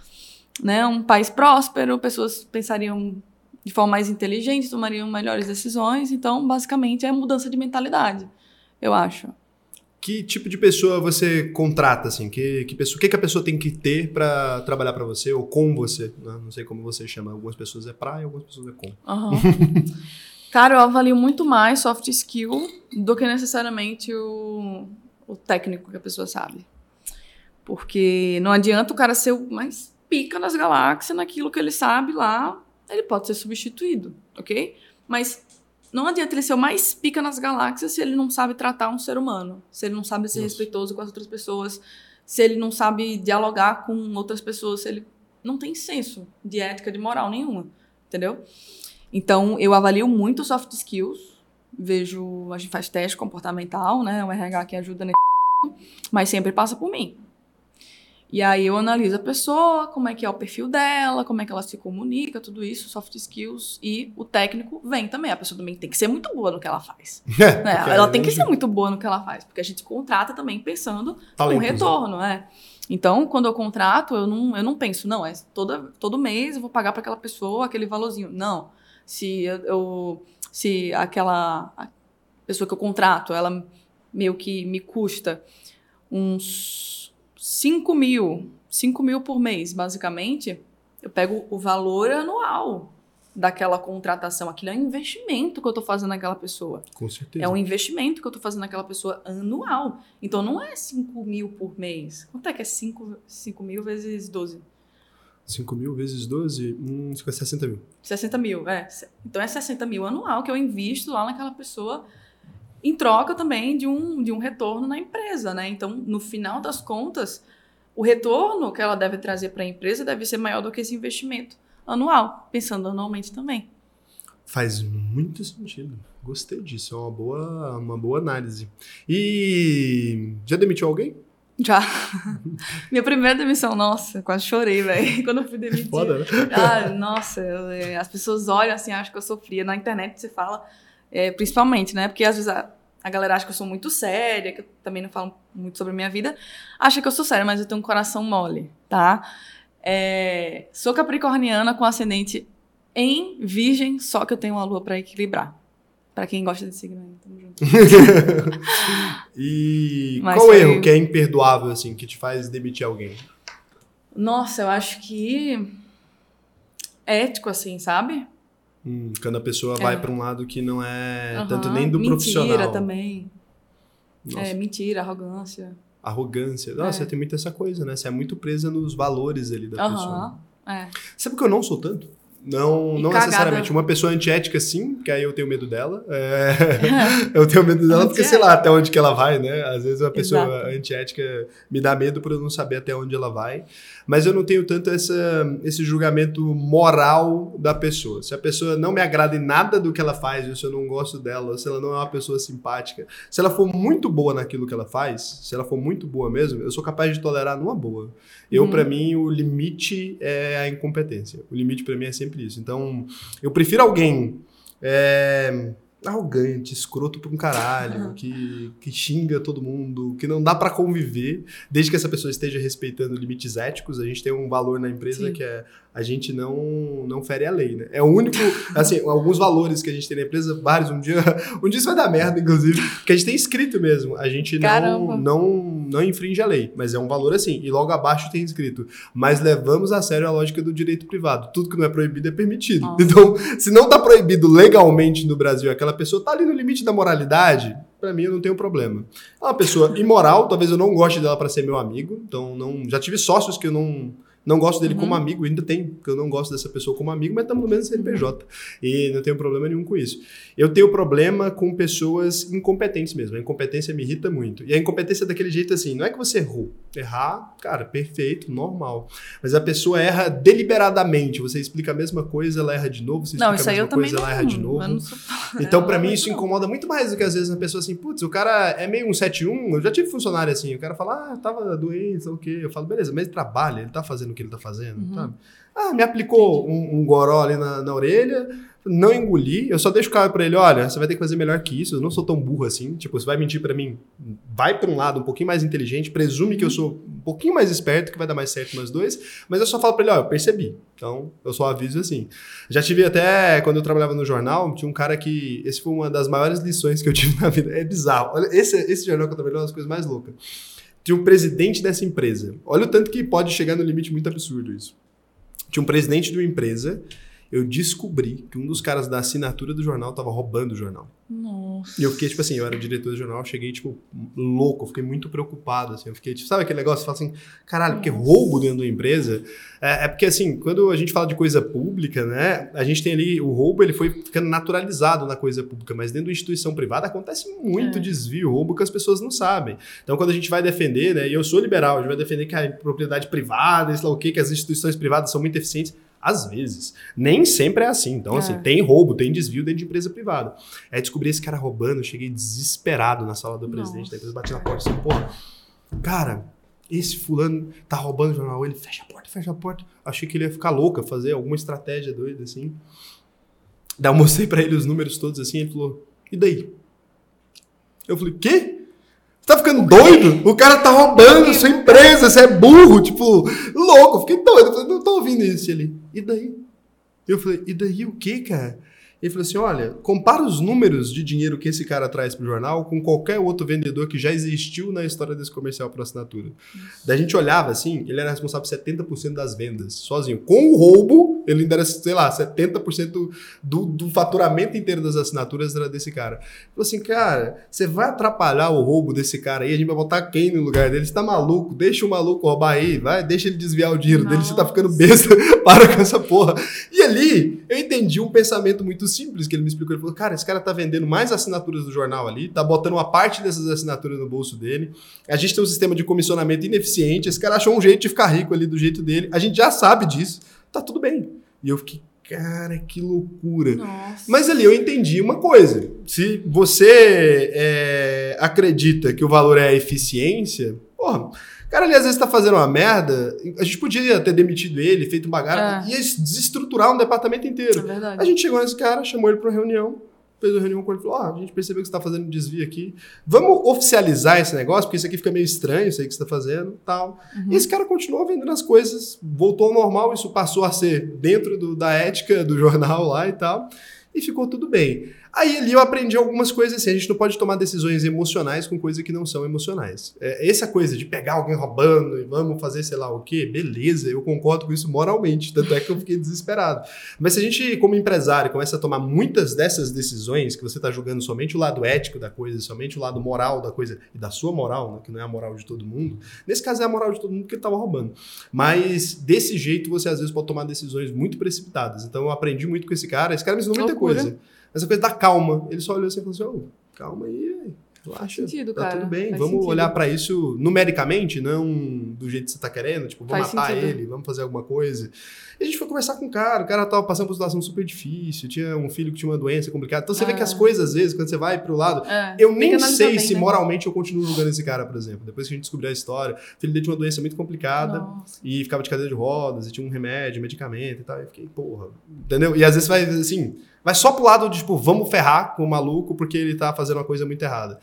né, um país próspero, pessoas pensariam de forma mais inteligente, tomariam melhores decisões. Então, basicamente, é mudança de mentalidade, eu acho. Que tipo de pessoa você contrata, assim? Que, que, pessoa, que, que a pessoa tem que ter para trabalhar para você ou com você? Né? Não sei como você chama. Algumas pessoas é pra e algumas pessoas é com. Uhum. Cara, eu avalio muito mais soft skill do que necessariamente o, o técnico que a pessoa sabe. Porque não adianta o cara ser o mais pica nas galáxias, naquilo que ele sabe lá, ele pode ser substituído, ok? Mas não adianta ele ser o mais pica nas galáxias se ele não sabe tratar um ser humano, se ele não sabe ser respeitoso com as outras pessoas, se ele não sabe dialogar com outras pessoas, se ele não tem senso de ética, de moral nenhuma, entendeu? Então, eu avalio muito soft skills, vejo, a gente faz teste comportamental, né, o RH que ajuda nesse mas sempre passa por mim. E aí eu analiso a pessoa, como é que é o perfil dela, como é que ela se comunica, tudo isso, soft skills. E o técnico vem também. A pessoa também tem que ser muito boa no que ela faz. É, né? Ela tem que ser muito boa no que ela faz, porque a gente contrata também pensando no retorno, é. Então, quando eu contrato, eu não, eu não penso, não, é toda, todo mês eu vou pagar para aquela pessoa aquele valorzinho. Não se eu, eu se aquela pessoa que eu contrato, ela meio que me custa uns 5 mil, 5 mil por mês, basicamente, eu pego o valor anual daquela contratação. Aquilo é um investimento que eu estou fazendo naquela pessoa. Com certeza. É um investimento que eu estou fazendo naquela pessoa anual. Então não é 5 mil por mês. Quanto é que é 5, 5 mil vezes 12? 5 mil vezes 12, hum, 60 mil. 60 mil, é. Então é 60 mil anual que eu invisto lá naquela pessoa em troca também de um, de um retorno na empresa, né? Então, no final das contas, o retorno que ela deve trazer para a empresa deve ser maior do que esse investimento anual, pensando anualmente também. Faz muito sentido. Gostei disso, é uma boa, uma boa análise. E já demitiu alguém? Já. Minha primeira demissão, nossa, quase chorei, velho. Quando eu fui demitir. Foda, né? Ah, nossa, eu, é, as pessoas olham assim, acham que eu sofria. Na internet você fala, é, principalmente, né? Porque às vezes a, a galera acha que eu sou muito séria, que eu também não falo muito sobre a minha vida. Acha que eu sou séria, mas eu tenho um coração mole, tá? É, sou capricorniana com ascendente em virgem, só que eu tenho uma lua para equilibrar. Pra quem gosta de signo tamo junto. e Mas qual foi... erro que é imperdoável, assim, que te faz demitir alguém? Nossa, eu acho que ético, assim, sabe? Hum, quando a pessoa é. vai para um lado que não é uhum. tanto nem do mentira profissional. Mentira também. Nossa. É, mentira, arrogância. Arrogância. Nossa, é. tem muito essa coisa, né? Você é muito presa nos valores ali da uhum. pessoa. É. Sabe que eu não sou tanto? Não, não necessariamente. Uma pessoa antiética, sim, que aí eu tenho medo dela. É... eu tenho medo dela porque sei lá até onde que ela vai, né? Às vezes uma pessoa Exato. antiética me dá medo por eu não saber até onde ela vai. Mas eu não tenho tanto essa, esse julgamento moral da pessoa. Se a pessoa não me agrada em nada do que ela faz, ou se eu não gosto dela, ou se ela não é uma pessoa simpática, se ela for muito boa naquilo que ela faz, se ela for muito boa mesmo, eu sou capaz de tolerar numa boa. Eu, hum. para mim, o limite é a incompetência. O limite para mim é sempre isso. Então, eu prefiro alguém é, arrogante, escroto pra um caralho, que, que xinga todo mundo, que não dá para conviver, desde que essa pessoa esteja respeitando limites éticos. A gente tem um valor na empresa Sim. que é a gente não, não fere a lei, né? É o único, assim, alguns valores que a gente tem na empresa, vários, um dia, um dia isso vai dar merda, inclusive, que a gente tem escrito mesmo. A gente não, não, não infringe a lei, mas é um valor assim. E logo abaixo tem escrito, mas levamos a sério a lógica do direito privado. Tudo que não é proibido é permitido. Nossa. Então, se não tá proibido legalmente no Brasil, aquela pessoa tá ali no limite da moralidade, para mim eu não tenho problema. É uma pessoa imoral, talvez eu não goste dela para ser meu amigo, então não, já tive sócios que eu não não gosto dele uhum. como amigo, ainda tem, porque eu não gosto dessa pessoa como amigo, mas estamos no mesmo CNPJ. E não tenho problema nenhum com isso. Eu tenho problema com pessoas incompetentes mesmo. A incompetência me irrita muito. E a incompetência é daquele jeito assim, não é que você errou. Errar, cara, perfeito, normal. Mas a pessoa erra deliberadamente. Você explica a mesma coisa, ela erra de novo, você explica não, isso a mesma coisa, ela erra de novo. Sou... Então, para mim, isso incomoda muito mais do que às vezes a pessoa assim, putz, o cara é meio um 71. Eu já tive funcionário assim, o cara fala, ah, tava doente, sei o quê. Eu falo, beleza, mas ele trabalha, ele tá fazendo no que ele tá fazendo, sabe? Ah, me aplicou um, um goró ali na, na orelha, não engoli, eu só deixo claro pra ele, olha, você vai ter que fazer melhor que isso, eu não sou tão burro assim, tipo, você vai mentir pra mim, vai pra um lado um pouquinho mais inteligente, presume que eu sou um pouquinho mais esperto, que vai dar mais certo nós dois, mas eu só falo pra ele, ó, eu percebi, então eu só aviso assim. Já tive até, quando eu trabalhava no jornal, tinha um cara que, esse foi uma das maiores lições que eu tive na vida, é bizarro, olha, esse, esse jornal que eu trabalhei é uma das coisas mais loucas. Tinha um presidente dessa empresa, olha o tanto que pode chegar no limite muito absurdo isso. Tinha um presidente de uma empresa, eu descobri que um dos caras da assinatura do jornal tava roubando o jornal. Nossa. E eu fiquei, tipo assim, eu era diretor do jornal, cheguei, tipo, louco, eu fiquei muito preocupado, assim, eu fiquei, tipo, sabe aquele negócio, você fala assim, caralho, porque roubo dentro da empresa, é, é porque, assim, quando a gente fala de coisa pública, né, a gente tem ali, o roubo, ele foi ficando naturalizado na coisa pública, mas dentro da instituição privada acontece muito É. desvio, roubo que as pessoas não sabem. Então, quando a gente vai defender, né, e eu sou liberal, a gente vai defender que a propriedade privada, sei lá o quê, que as instituições privadas são muito eficientes, às vezes. Nem sempre é assim. Então, É. assim, tem roubo, tem desvio dentro de empresa privada. Aí descobri esse cara roubando, eu cheguei desesperado na sala do presidente Nossa. da empresa, bati na porta assim, porra, cara, esse fulano tá roubando o jornal. Ele fecha a porta, fecha a porta. Achei que ele ia ficar louca, fazer alguma estratégia doida, assim. Daí eu mostrei pra ele os números todos assim, ele falou, e daí? Eu falei, quê? Você tá ficando doido? O cara tá roubando sua empresa, você é burro, tipo, louco. Fiquei doido, eu não tô ouvindo isso ele. E daí? Eu falei, e daí o quê, cara? Ele falou assim: olha, compara os números de dinheiro que esse cara traz pro jornal com qualquer outro vendedor que já existiu na história desse comercial por assinatura. Daí a gente olhava assim, ele era responsável por 70% das vendas, sozinho. Com o roubo, ele ainda era, sei lá, 70% do, do faturamento inteiro das assinaturas era desse cara. Ele falou assim, cara, você vai atrapalhar o roubo desse cara aí, a gente vai botar quem no lugar dele? Você tá maluco? Deixa o maluco roubar aí, vai, deixa ele desviar o dinheiro dele, você tá ficando Nossa. besta, para com essa porra. E ali, eu entendi um pensamento muito simples que ele me explicou. Ele falou, cara, esse cara tá vendendo mais assinaturas do jornal ali, tá botando uma parte dessas assinaturas no bolso dele. A gente tem um sistema de comissionamento ineficiente, esse cara achou um jeito de ficar rico ali do jeito dele. A gente já sabe disso, tá tudo bem. E eu fiquei, cara, que loucura. Nossa. Mas ali eu entendi uma coisa. Se você é, acredita que o valor é a eficiência, porra, cara ali às vezes tá fazendo uma merda, a gente podia ter demitido ele, feito uma gara, É. ia desestruturar um departamento É inteiro. verdade. A gente chegou nesse cara, chamou ele pra uma reunião, fez uma reunião com ele e falou: ah, a gente percebeu que você tá fazendo um desvio aqui. Vamos oficializar esse negócio, porque isso aqui fica meio estranho, isso aí que você tá fazendo tal. Uhum. E esse cara continuou vendendo as coisas, voltou ao normal, isso passou a ser dentro do- da ética do jornal lá e tal, e ficou tudo bem. Aí ali eu aprendi algumas coisas assim, a gente não pode tomar decisões emocionais com coisas que não são emocionais. É, essa coisa de pegar alguém roubando e vamos fazer sei lá o quê, beleza, eu concordo com isso moralmente, tanto é que eu fiquei desesperado. Mas se a gente, como empresário, começa a tomar muitas dessas decisões, que você está julgando somente o lado ético da coisa, somente o lado moral da coisa, e da sua moral, né, que não é a moral de todo mundo, nesse caso é a moral de todo mundo porque ele estava roubando. Mas desse jeito você às vezes pode tomar decisões muito precipitadas. Então eu aprendi muito com esse cara, esse cara me ensinou muita Loucura. coisa. Essa coisa da calma. Ele só olhou assim e falou assim: "Ô, calma aí, relaxa. Sentido, tá cara. tudo bem, Faz vamos sentido. olhar pra isso numericamente, não do jeito que você tá querendo, tipo, vamos Faz matar sentido. ele, vamos fazer alguma coisa. E a gente foi conversar com o cara, o cara tava passando por uma situação super difícil, tinha um filho que tinha uma doença complicada. Então você vê Ah. que as coisas, às vezes, quando você vai pro lado, É, eu nem sei bem, se né? moralmente eu continuo julgando esse cara, por exemplo. Depois que a gente descobriu a história, o filho dele tinha uma doença muito complicada Nossa. e ficava de cadeira de rodas, e tinha um remédio, medicamento e tal. E eu fiquei, porra, entendeu? E às vezes vai assim, vai só pro lado de tipo, vamos ferrar com o maluco porque ele tá fazendo uma coisa muito errada.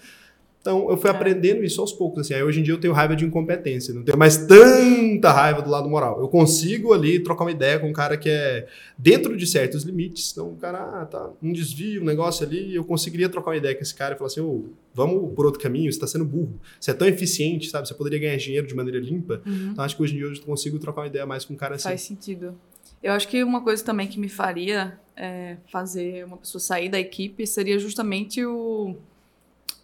Então eu fui É. aprendendo isso aos poucos. Assim. Aí hoje em dia eu tenho raiva de incompetência, não tenho mais tanta raiva do lado moral. Eu consigo ali trocar uma ideia com um cara que é dentro de certos limites. Então o cara, ah, tá, um desvio, um negócio ali, eu conseguiria trocar uma ideia com esse cara e falar assim, ô, vamos por outro caminho, você tá sendo burro. Você é tão eficiente, sabe? Você poderia ganhar dinheiro de maneira limpa. Uhum. Então acho que hoje em dia eu consigo trocar uma ideia mais com um cara assim. Faz sentido. Eu acho que uma coisa também que me faria é, fazer uma pessoa sair da equipe seria justamente o,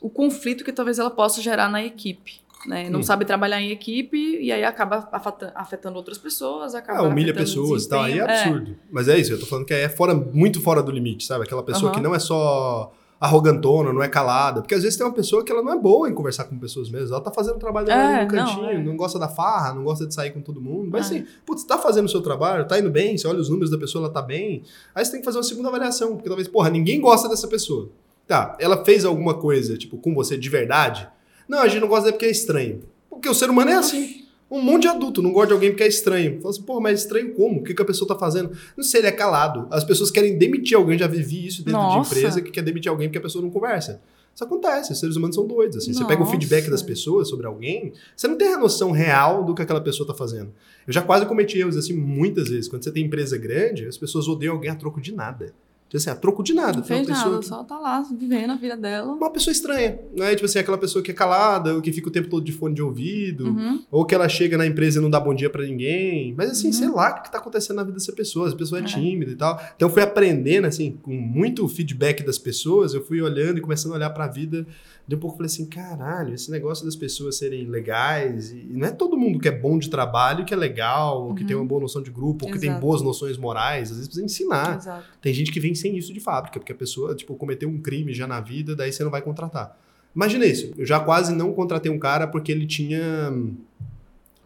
o conflito que talvez ela possa gerar na equipe. Né? Não Hum. sabe trabalhar em equipe e aí acaba afeta- afetando outras pessoas, acaba Ah, humilha pessoas e tal, aí é desempenho. absurdo. Mas é isso, eu tô falando que é fora, muito fora do limite, sabe? Aquela pessoa Aham. que não é só arrogantona, não é calada. Porque às vezes tem uma pessoa que ela não é boa em conversar com pessoas mesmo. Ela tá fazendo o trabalho dela É, ali no cantinho, não, não, é. gosta da farra, não gosta de sair com todo mundo. Mas É. assim, putz, tá fazendo o seu trabalho, tá indo bem, você olha os números da pessoa, ela tá bem. Aí você tem que fazer uma segunda avaliação, porque talvez, porra, ninguém gosta dessa pessoa. Tá, ela fez alguma coisa, tipo, com você de verdade? Não, a gente não gosta dela porque é estranho. Porque o ser humano é assim. Um monte de adulto não gosta de alguém porque é estranho. Fala assim, pô, mas estranho como? O que, que a pessoa tá fazendo? Não sei, ele é calado. As pessoas querem demitir alguém, já vivi isso dentro Nossa. de empresa, que quer demitir alguém porque a pessoa não conversa. Isso acontece, os seres humanos são doidos. Assim. Você pega o feedback das pessoas sobre alguém, você não tem a noção real do que aquela pessoa tá fazendo. Eu já quase cometi erros assim muitas vezes. Quando você tem empresa grande, as pessoas odeiam alguém a troco de nada. Tipo assim, a troco de nada. Não fez pessoa nada, que- só tá lá vivendo a vida dela. uma pessoa estranha, né? Tipo assim, aquela pessoa que é calada, ou que fica o tempo todo de fone de ouvido, Uhum. ou que ela chega na empresa e não dá bom dia pra ninguém. Mas assim, Uhum. sei lá o que tá acontecendo na vida dessa pessoa. A pessoa é, É. tímida e tal. Então eu fui aprendendo, assim, com muito feedback das pessoas, eu fui olhando e começando a olhar pra vida. De um pouco eu falei assim, caralho, esse negócio das pessoas serem legais. E não é todo mundo que é bom de trabalho que é legal, ou que Uhum. tem tem uma boa noção de grupo, ou que tem Exato. boas noções morais. Às vezes precisa ensinar. Exato. Tem gente que vem sem isso de fábrica, porque a pessoa, tipo, cometeu um crime já na vida, daí você não vai contratar. Imagina isso. Eu já quase não contratei um cara porque ele tinha hum,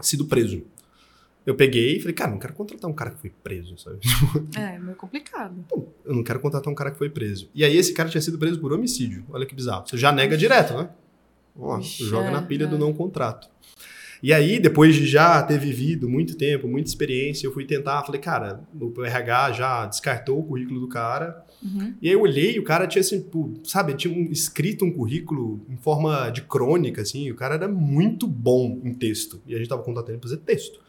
sido preso. Eu peguei e falei, cara, não quero contratar um cara que foi preso, sabe? É, meio complicado. Eu não quero contratar um cara que foi preso. E aí esse cara tinha sido preso por homicídio. Olha que bizarro. Você já nega direto, né? Ó, Ixi, joga é, na pilha é. do não contrato. E aí, depois de já ter vivido muito tempo, muita experiência, eu fui tentar, falei, cara, o RH já descartou o currículo do cara. Uhum. E aí eu olhei e o cara tinha assim, sabe, tinha um- escrito um currículo em forma de crônica, assim, o cara era muito bom em texto. E a gente tava contratando ele pra fazer texto.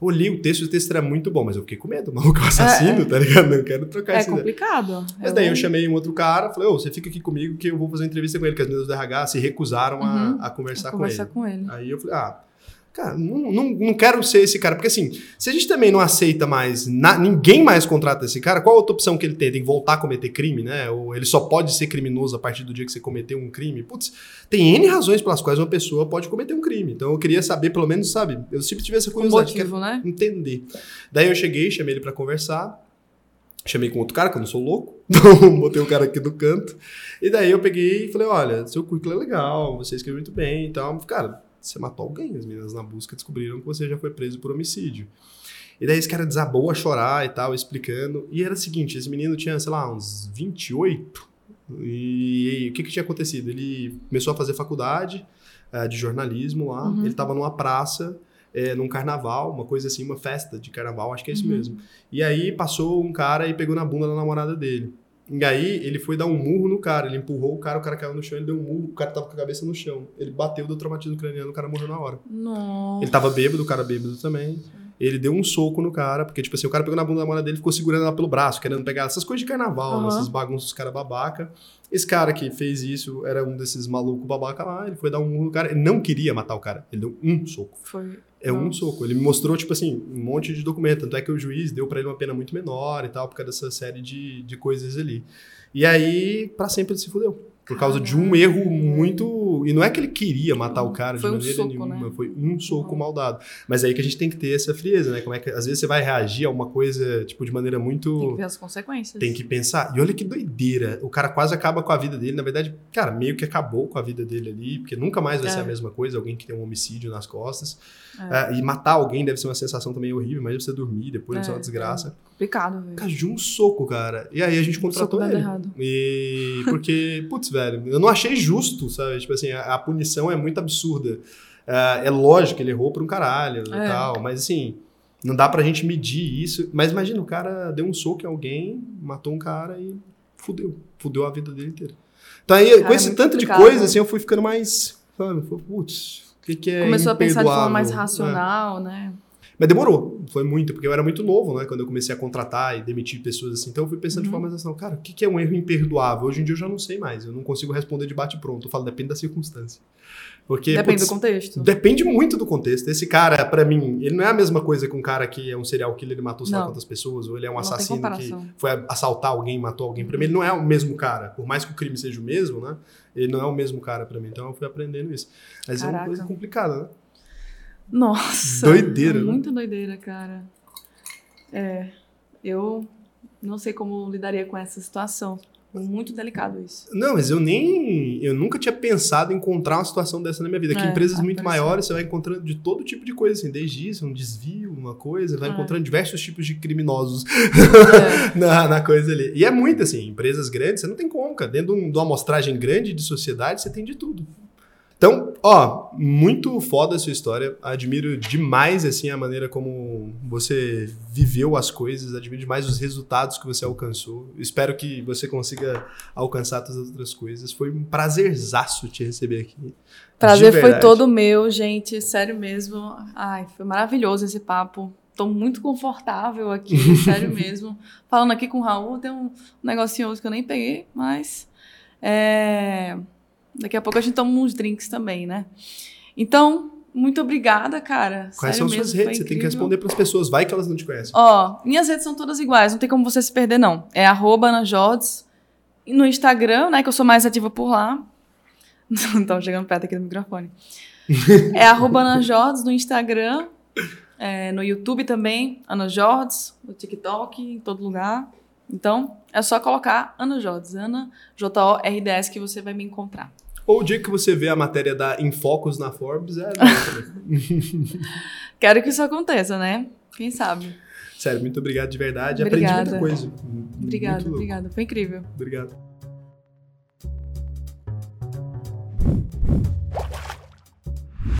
Eu olhei o texto, o texto era muito bom, mas eu fiquei com medo, maluco, assassino, É, é. tá ligado? Não quero trocar É ideia. complicado. Mas daí eu chamei um outro cara, falei, ô, você fica aqui comigo que eu vou fazer uma entrevista com ele, que as meninas do RH se recusaram a- Uhum. a, conversar com conversar ele. com ele. Aí eu falei, ah, cara, não, não, não quero ser esse cara. Porque assim, se a gente também não aceita mais, na- ninguém mais contrata esse cara, qual a outra opção que ele tem? Tem que voltar a cometer crime, né? Ou ele só pode ser criminoso a partir do dia que você cometeu um crime? Putz, tem N razões pelas quais uma pessoa pode cometer um crime. Então eu queria saber, pelo menos, sabe? Eu sempre tive essa Um curiosidade. quero motivo, né? entender. Daí eu cheguei, chamei ele pra conversar. Chamei com outro cara, que eu não sou louco. Então, botei o cara aqui do canto. E daí eu peguei e falei: olha, seu currículo é legal, você escreveu muito bem e tal. Cara, você matou alguém. As meninas na busca descobriram que você já foi preso por homicídio. E daí esse cara desabou a chorar e tal, explicando. E era o seguinte: esse menino tinha, sei lá, uns 28. E, o que, que tinha acontecido? Ele começou a fazer faculdade eh, de jornalismo lá. Uhum. Ele tava numa praça é, num carnaval, uma coisa assim, uma festa de carnaval, acho que é isso Uhum. mesmo. E aí passou um cara e pegou na bunda da namorada dele. E aí ele foi dar um murro no cara, ele empurrou o cara, o cara caiu no chão, ele deu um murro, o cara tava com a cabeça no chão. Ele bateu, deu traumatismo craniano, o cara morreu na hora. Nossa. Ele tava bêbado, o cara bêbado também. Ele deu um soco no cara, porque, tipo assim, o cara pegou na bunda da namorada dele e ficou segurando ela pelo braço, querendo pegar essas coisas de carnaval, Aham. essas bagunças dos caras babaca. Esse cara que fez isso era um desses malucos babaca lá, ele foi dar um murro no cara, ele não queria matar o cara, ele deu um soco. Foi. É um Nossa. soco. Ele me mostrou, tipo assim, um monte de documento. Tanto é que o juiz deu pra ele uma pena muito menor e tal, por causa dessa série de, de coisas ali. E aí, pra sempre ele se fudeu. Por causa de um erro muito. E não é que ele queria matar o cara Foi de um maneira soco, nenhuma. né? Foi um soco Uhum. mal dado. Mas é aí que a gente tem que ter essa frieza, né? Como é que às vezes você vai reagir a uma coisa, tipo, de maneira muito. Tem que ver as consequências. Tem que pensar. E olha que doideira. O cara quase acaba com a vida dele. Na verdade, cara, meio que acabou com a vida dele ali, porque nunca mais vai É. ser a mesma coisa. Alguém que tem um homicídio nas costas. É. É, e matar alguém deve ser uma sensação também horrível. Imagina você dormir depois, ser É, uma desgraça. Complicado, velho. Cara, de um soco, cara. E aí a gente contratou dando ele. errado. E porque, putz, velho, eu não achei justo, sabe? Tipo assim, a, a punição é muito absurda. É, é lógico que ele errou pra um caralho e É. tal, mas assim, não dá pra gente medir isso. Mas imagina, o cara deu um soco em alguém, matou um cara e fudeu. Fudeu a vida dele inteira. Então aí, Cara, com é esse muito tanto de coisa, né? assim, eu fui ficando mais. Sabe? Putz, o que, que é. Começou a pensar de forma mais? É. racional, né? Mas demorou, foi muito, porque eu era muito novo, né? Quando eu comecei a contratar e demitir pessoas assim. Então eu fui pensando de Uhum. forma mais assim, cara, o que é um erro imperdoável? Hoje em dia eu já não sei mais, eu não consigo responder de bate-pronto. Eu falo, depende da circunstância. Porque, Depende putz, do contexto. Depende muito do contexto. Esse cara, pra mim, ele não é a mesma coisa que um cara que é um serial killer, ele matou sei lá quantas pessoas, ou ele é um Não assassino que foi assaltar alguém e matou alguém. Pra mim, ele não é o mesmo cara. Por mais que o crime seja o mesmo, né? Ele não é o mesmo cara pra mim. Então eu fui aprendendo isso. Mas é uma Caraca. coisa complicada, né? Nossa. Doideira, é né? Muito doideira, cara. É. Eu não sei como lidaria com essa situação. É muito delicado isso. Não, mas eu nem. Eu nunca tinha pensado em encontrar uma situação dessa na minha vida. É, empresas tá muito parecendo. maiores, você vai encontrando de todo tipo de coisa, assim, desde isso, um desvio, uma coisa, vai É. encontrando diversos tipos de criminosos É. na, na coisa ali. E é muito assim, empresas grandes, você não tem como, cara. Dentro de um- de uma amostragem grande de sociedade, você tem de tudo. Então, ó, muito foda a sua história. Admiro demais, assim, a maneira como você viveu as coisas. Admiro demais os resultados que você alcançou. Espero que você consiga alcançar todas as outras coisas. Foi um prazerzaço te receber aqui. Prazer foi todo meu, gente. Sério mesmo. Ai, foi maravilhoso esse papo. Tô muito confortável aqui, sério mesmo. Falando aqui com o Raul, tem um negocinho outro que eu nem peguei, mas... É... Daqui a pouco a gente toma uns drinks também, né? Então, muito obrigada, cara. Quais Sério são suas redes? Você tem que responder para as pessoas. Vai que elas não te conhecem. Ó, minhas redes são todas iguais. Não tem como você se perder, não. É arroba No Instagram, né? Que eu sou mais ativa por lá. Não chegando perto aqui do microfone. é arroba no Instagram. É, no YouTube também, Ana Jordes, no TikTok, em todo lugar. Então, é só colocar Ana Jordes, Ana J-O-R-D-S, que você vai me encontrar. Ou o dia que você vê a matéria da Infocus na Forbes, é. Quero que isso aconteça, né? Quem sabe? Sério, muito obrigado de verdade. Obrigada. Aprendi muita coisa. Obrigada, obrigada. Foi incrível. Obrigado.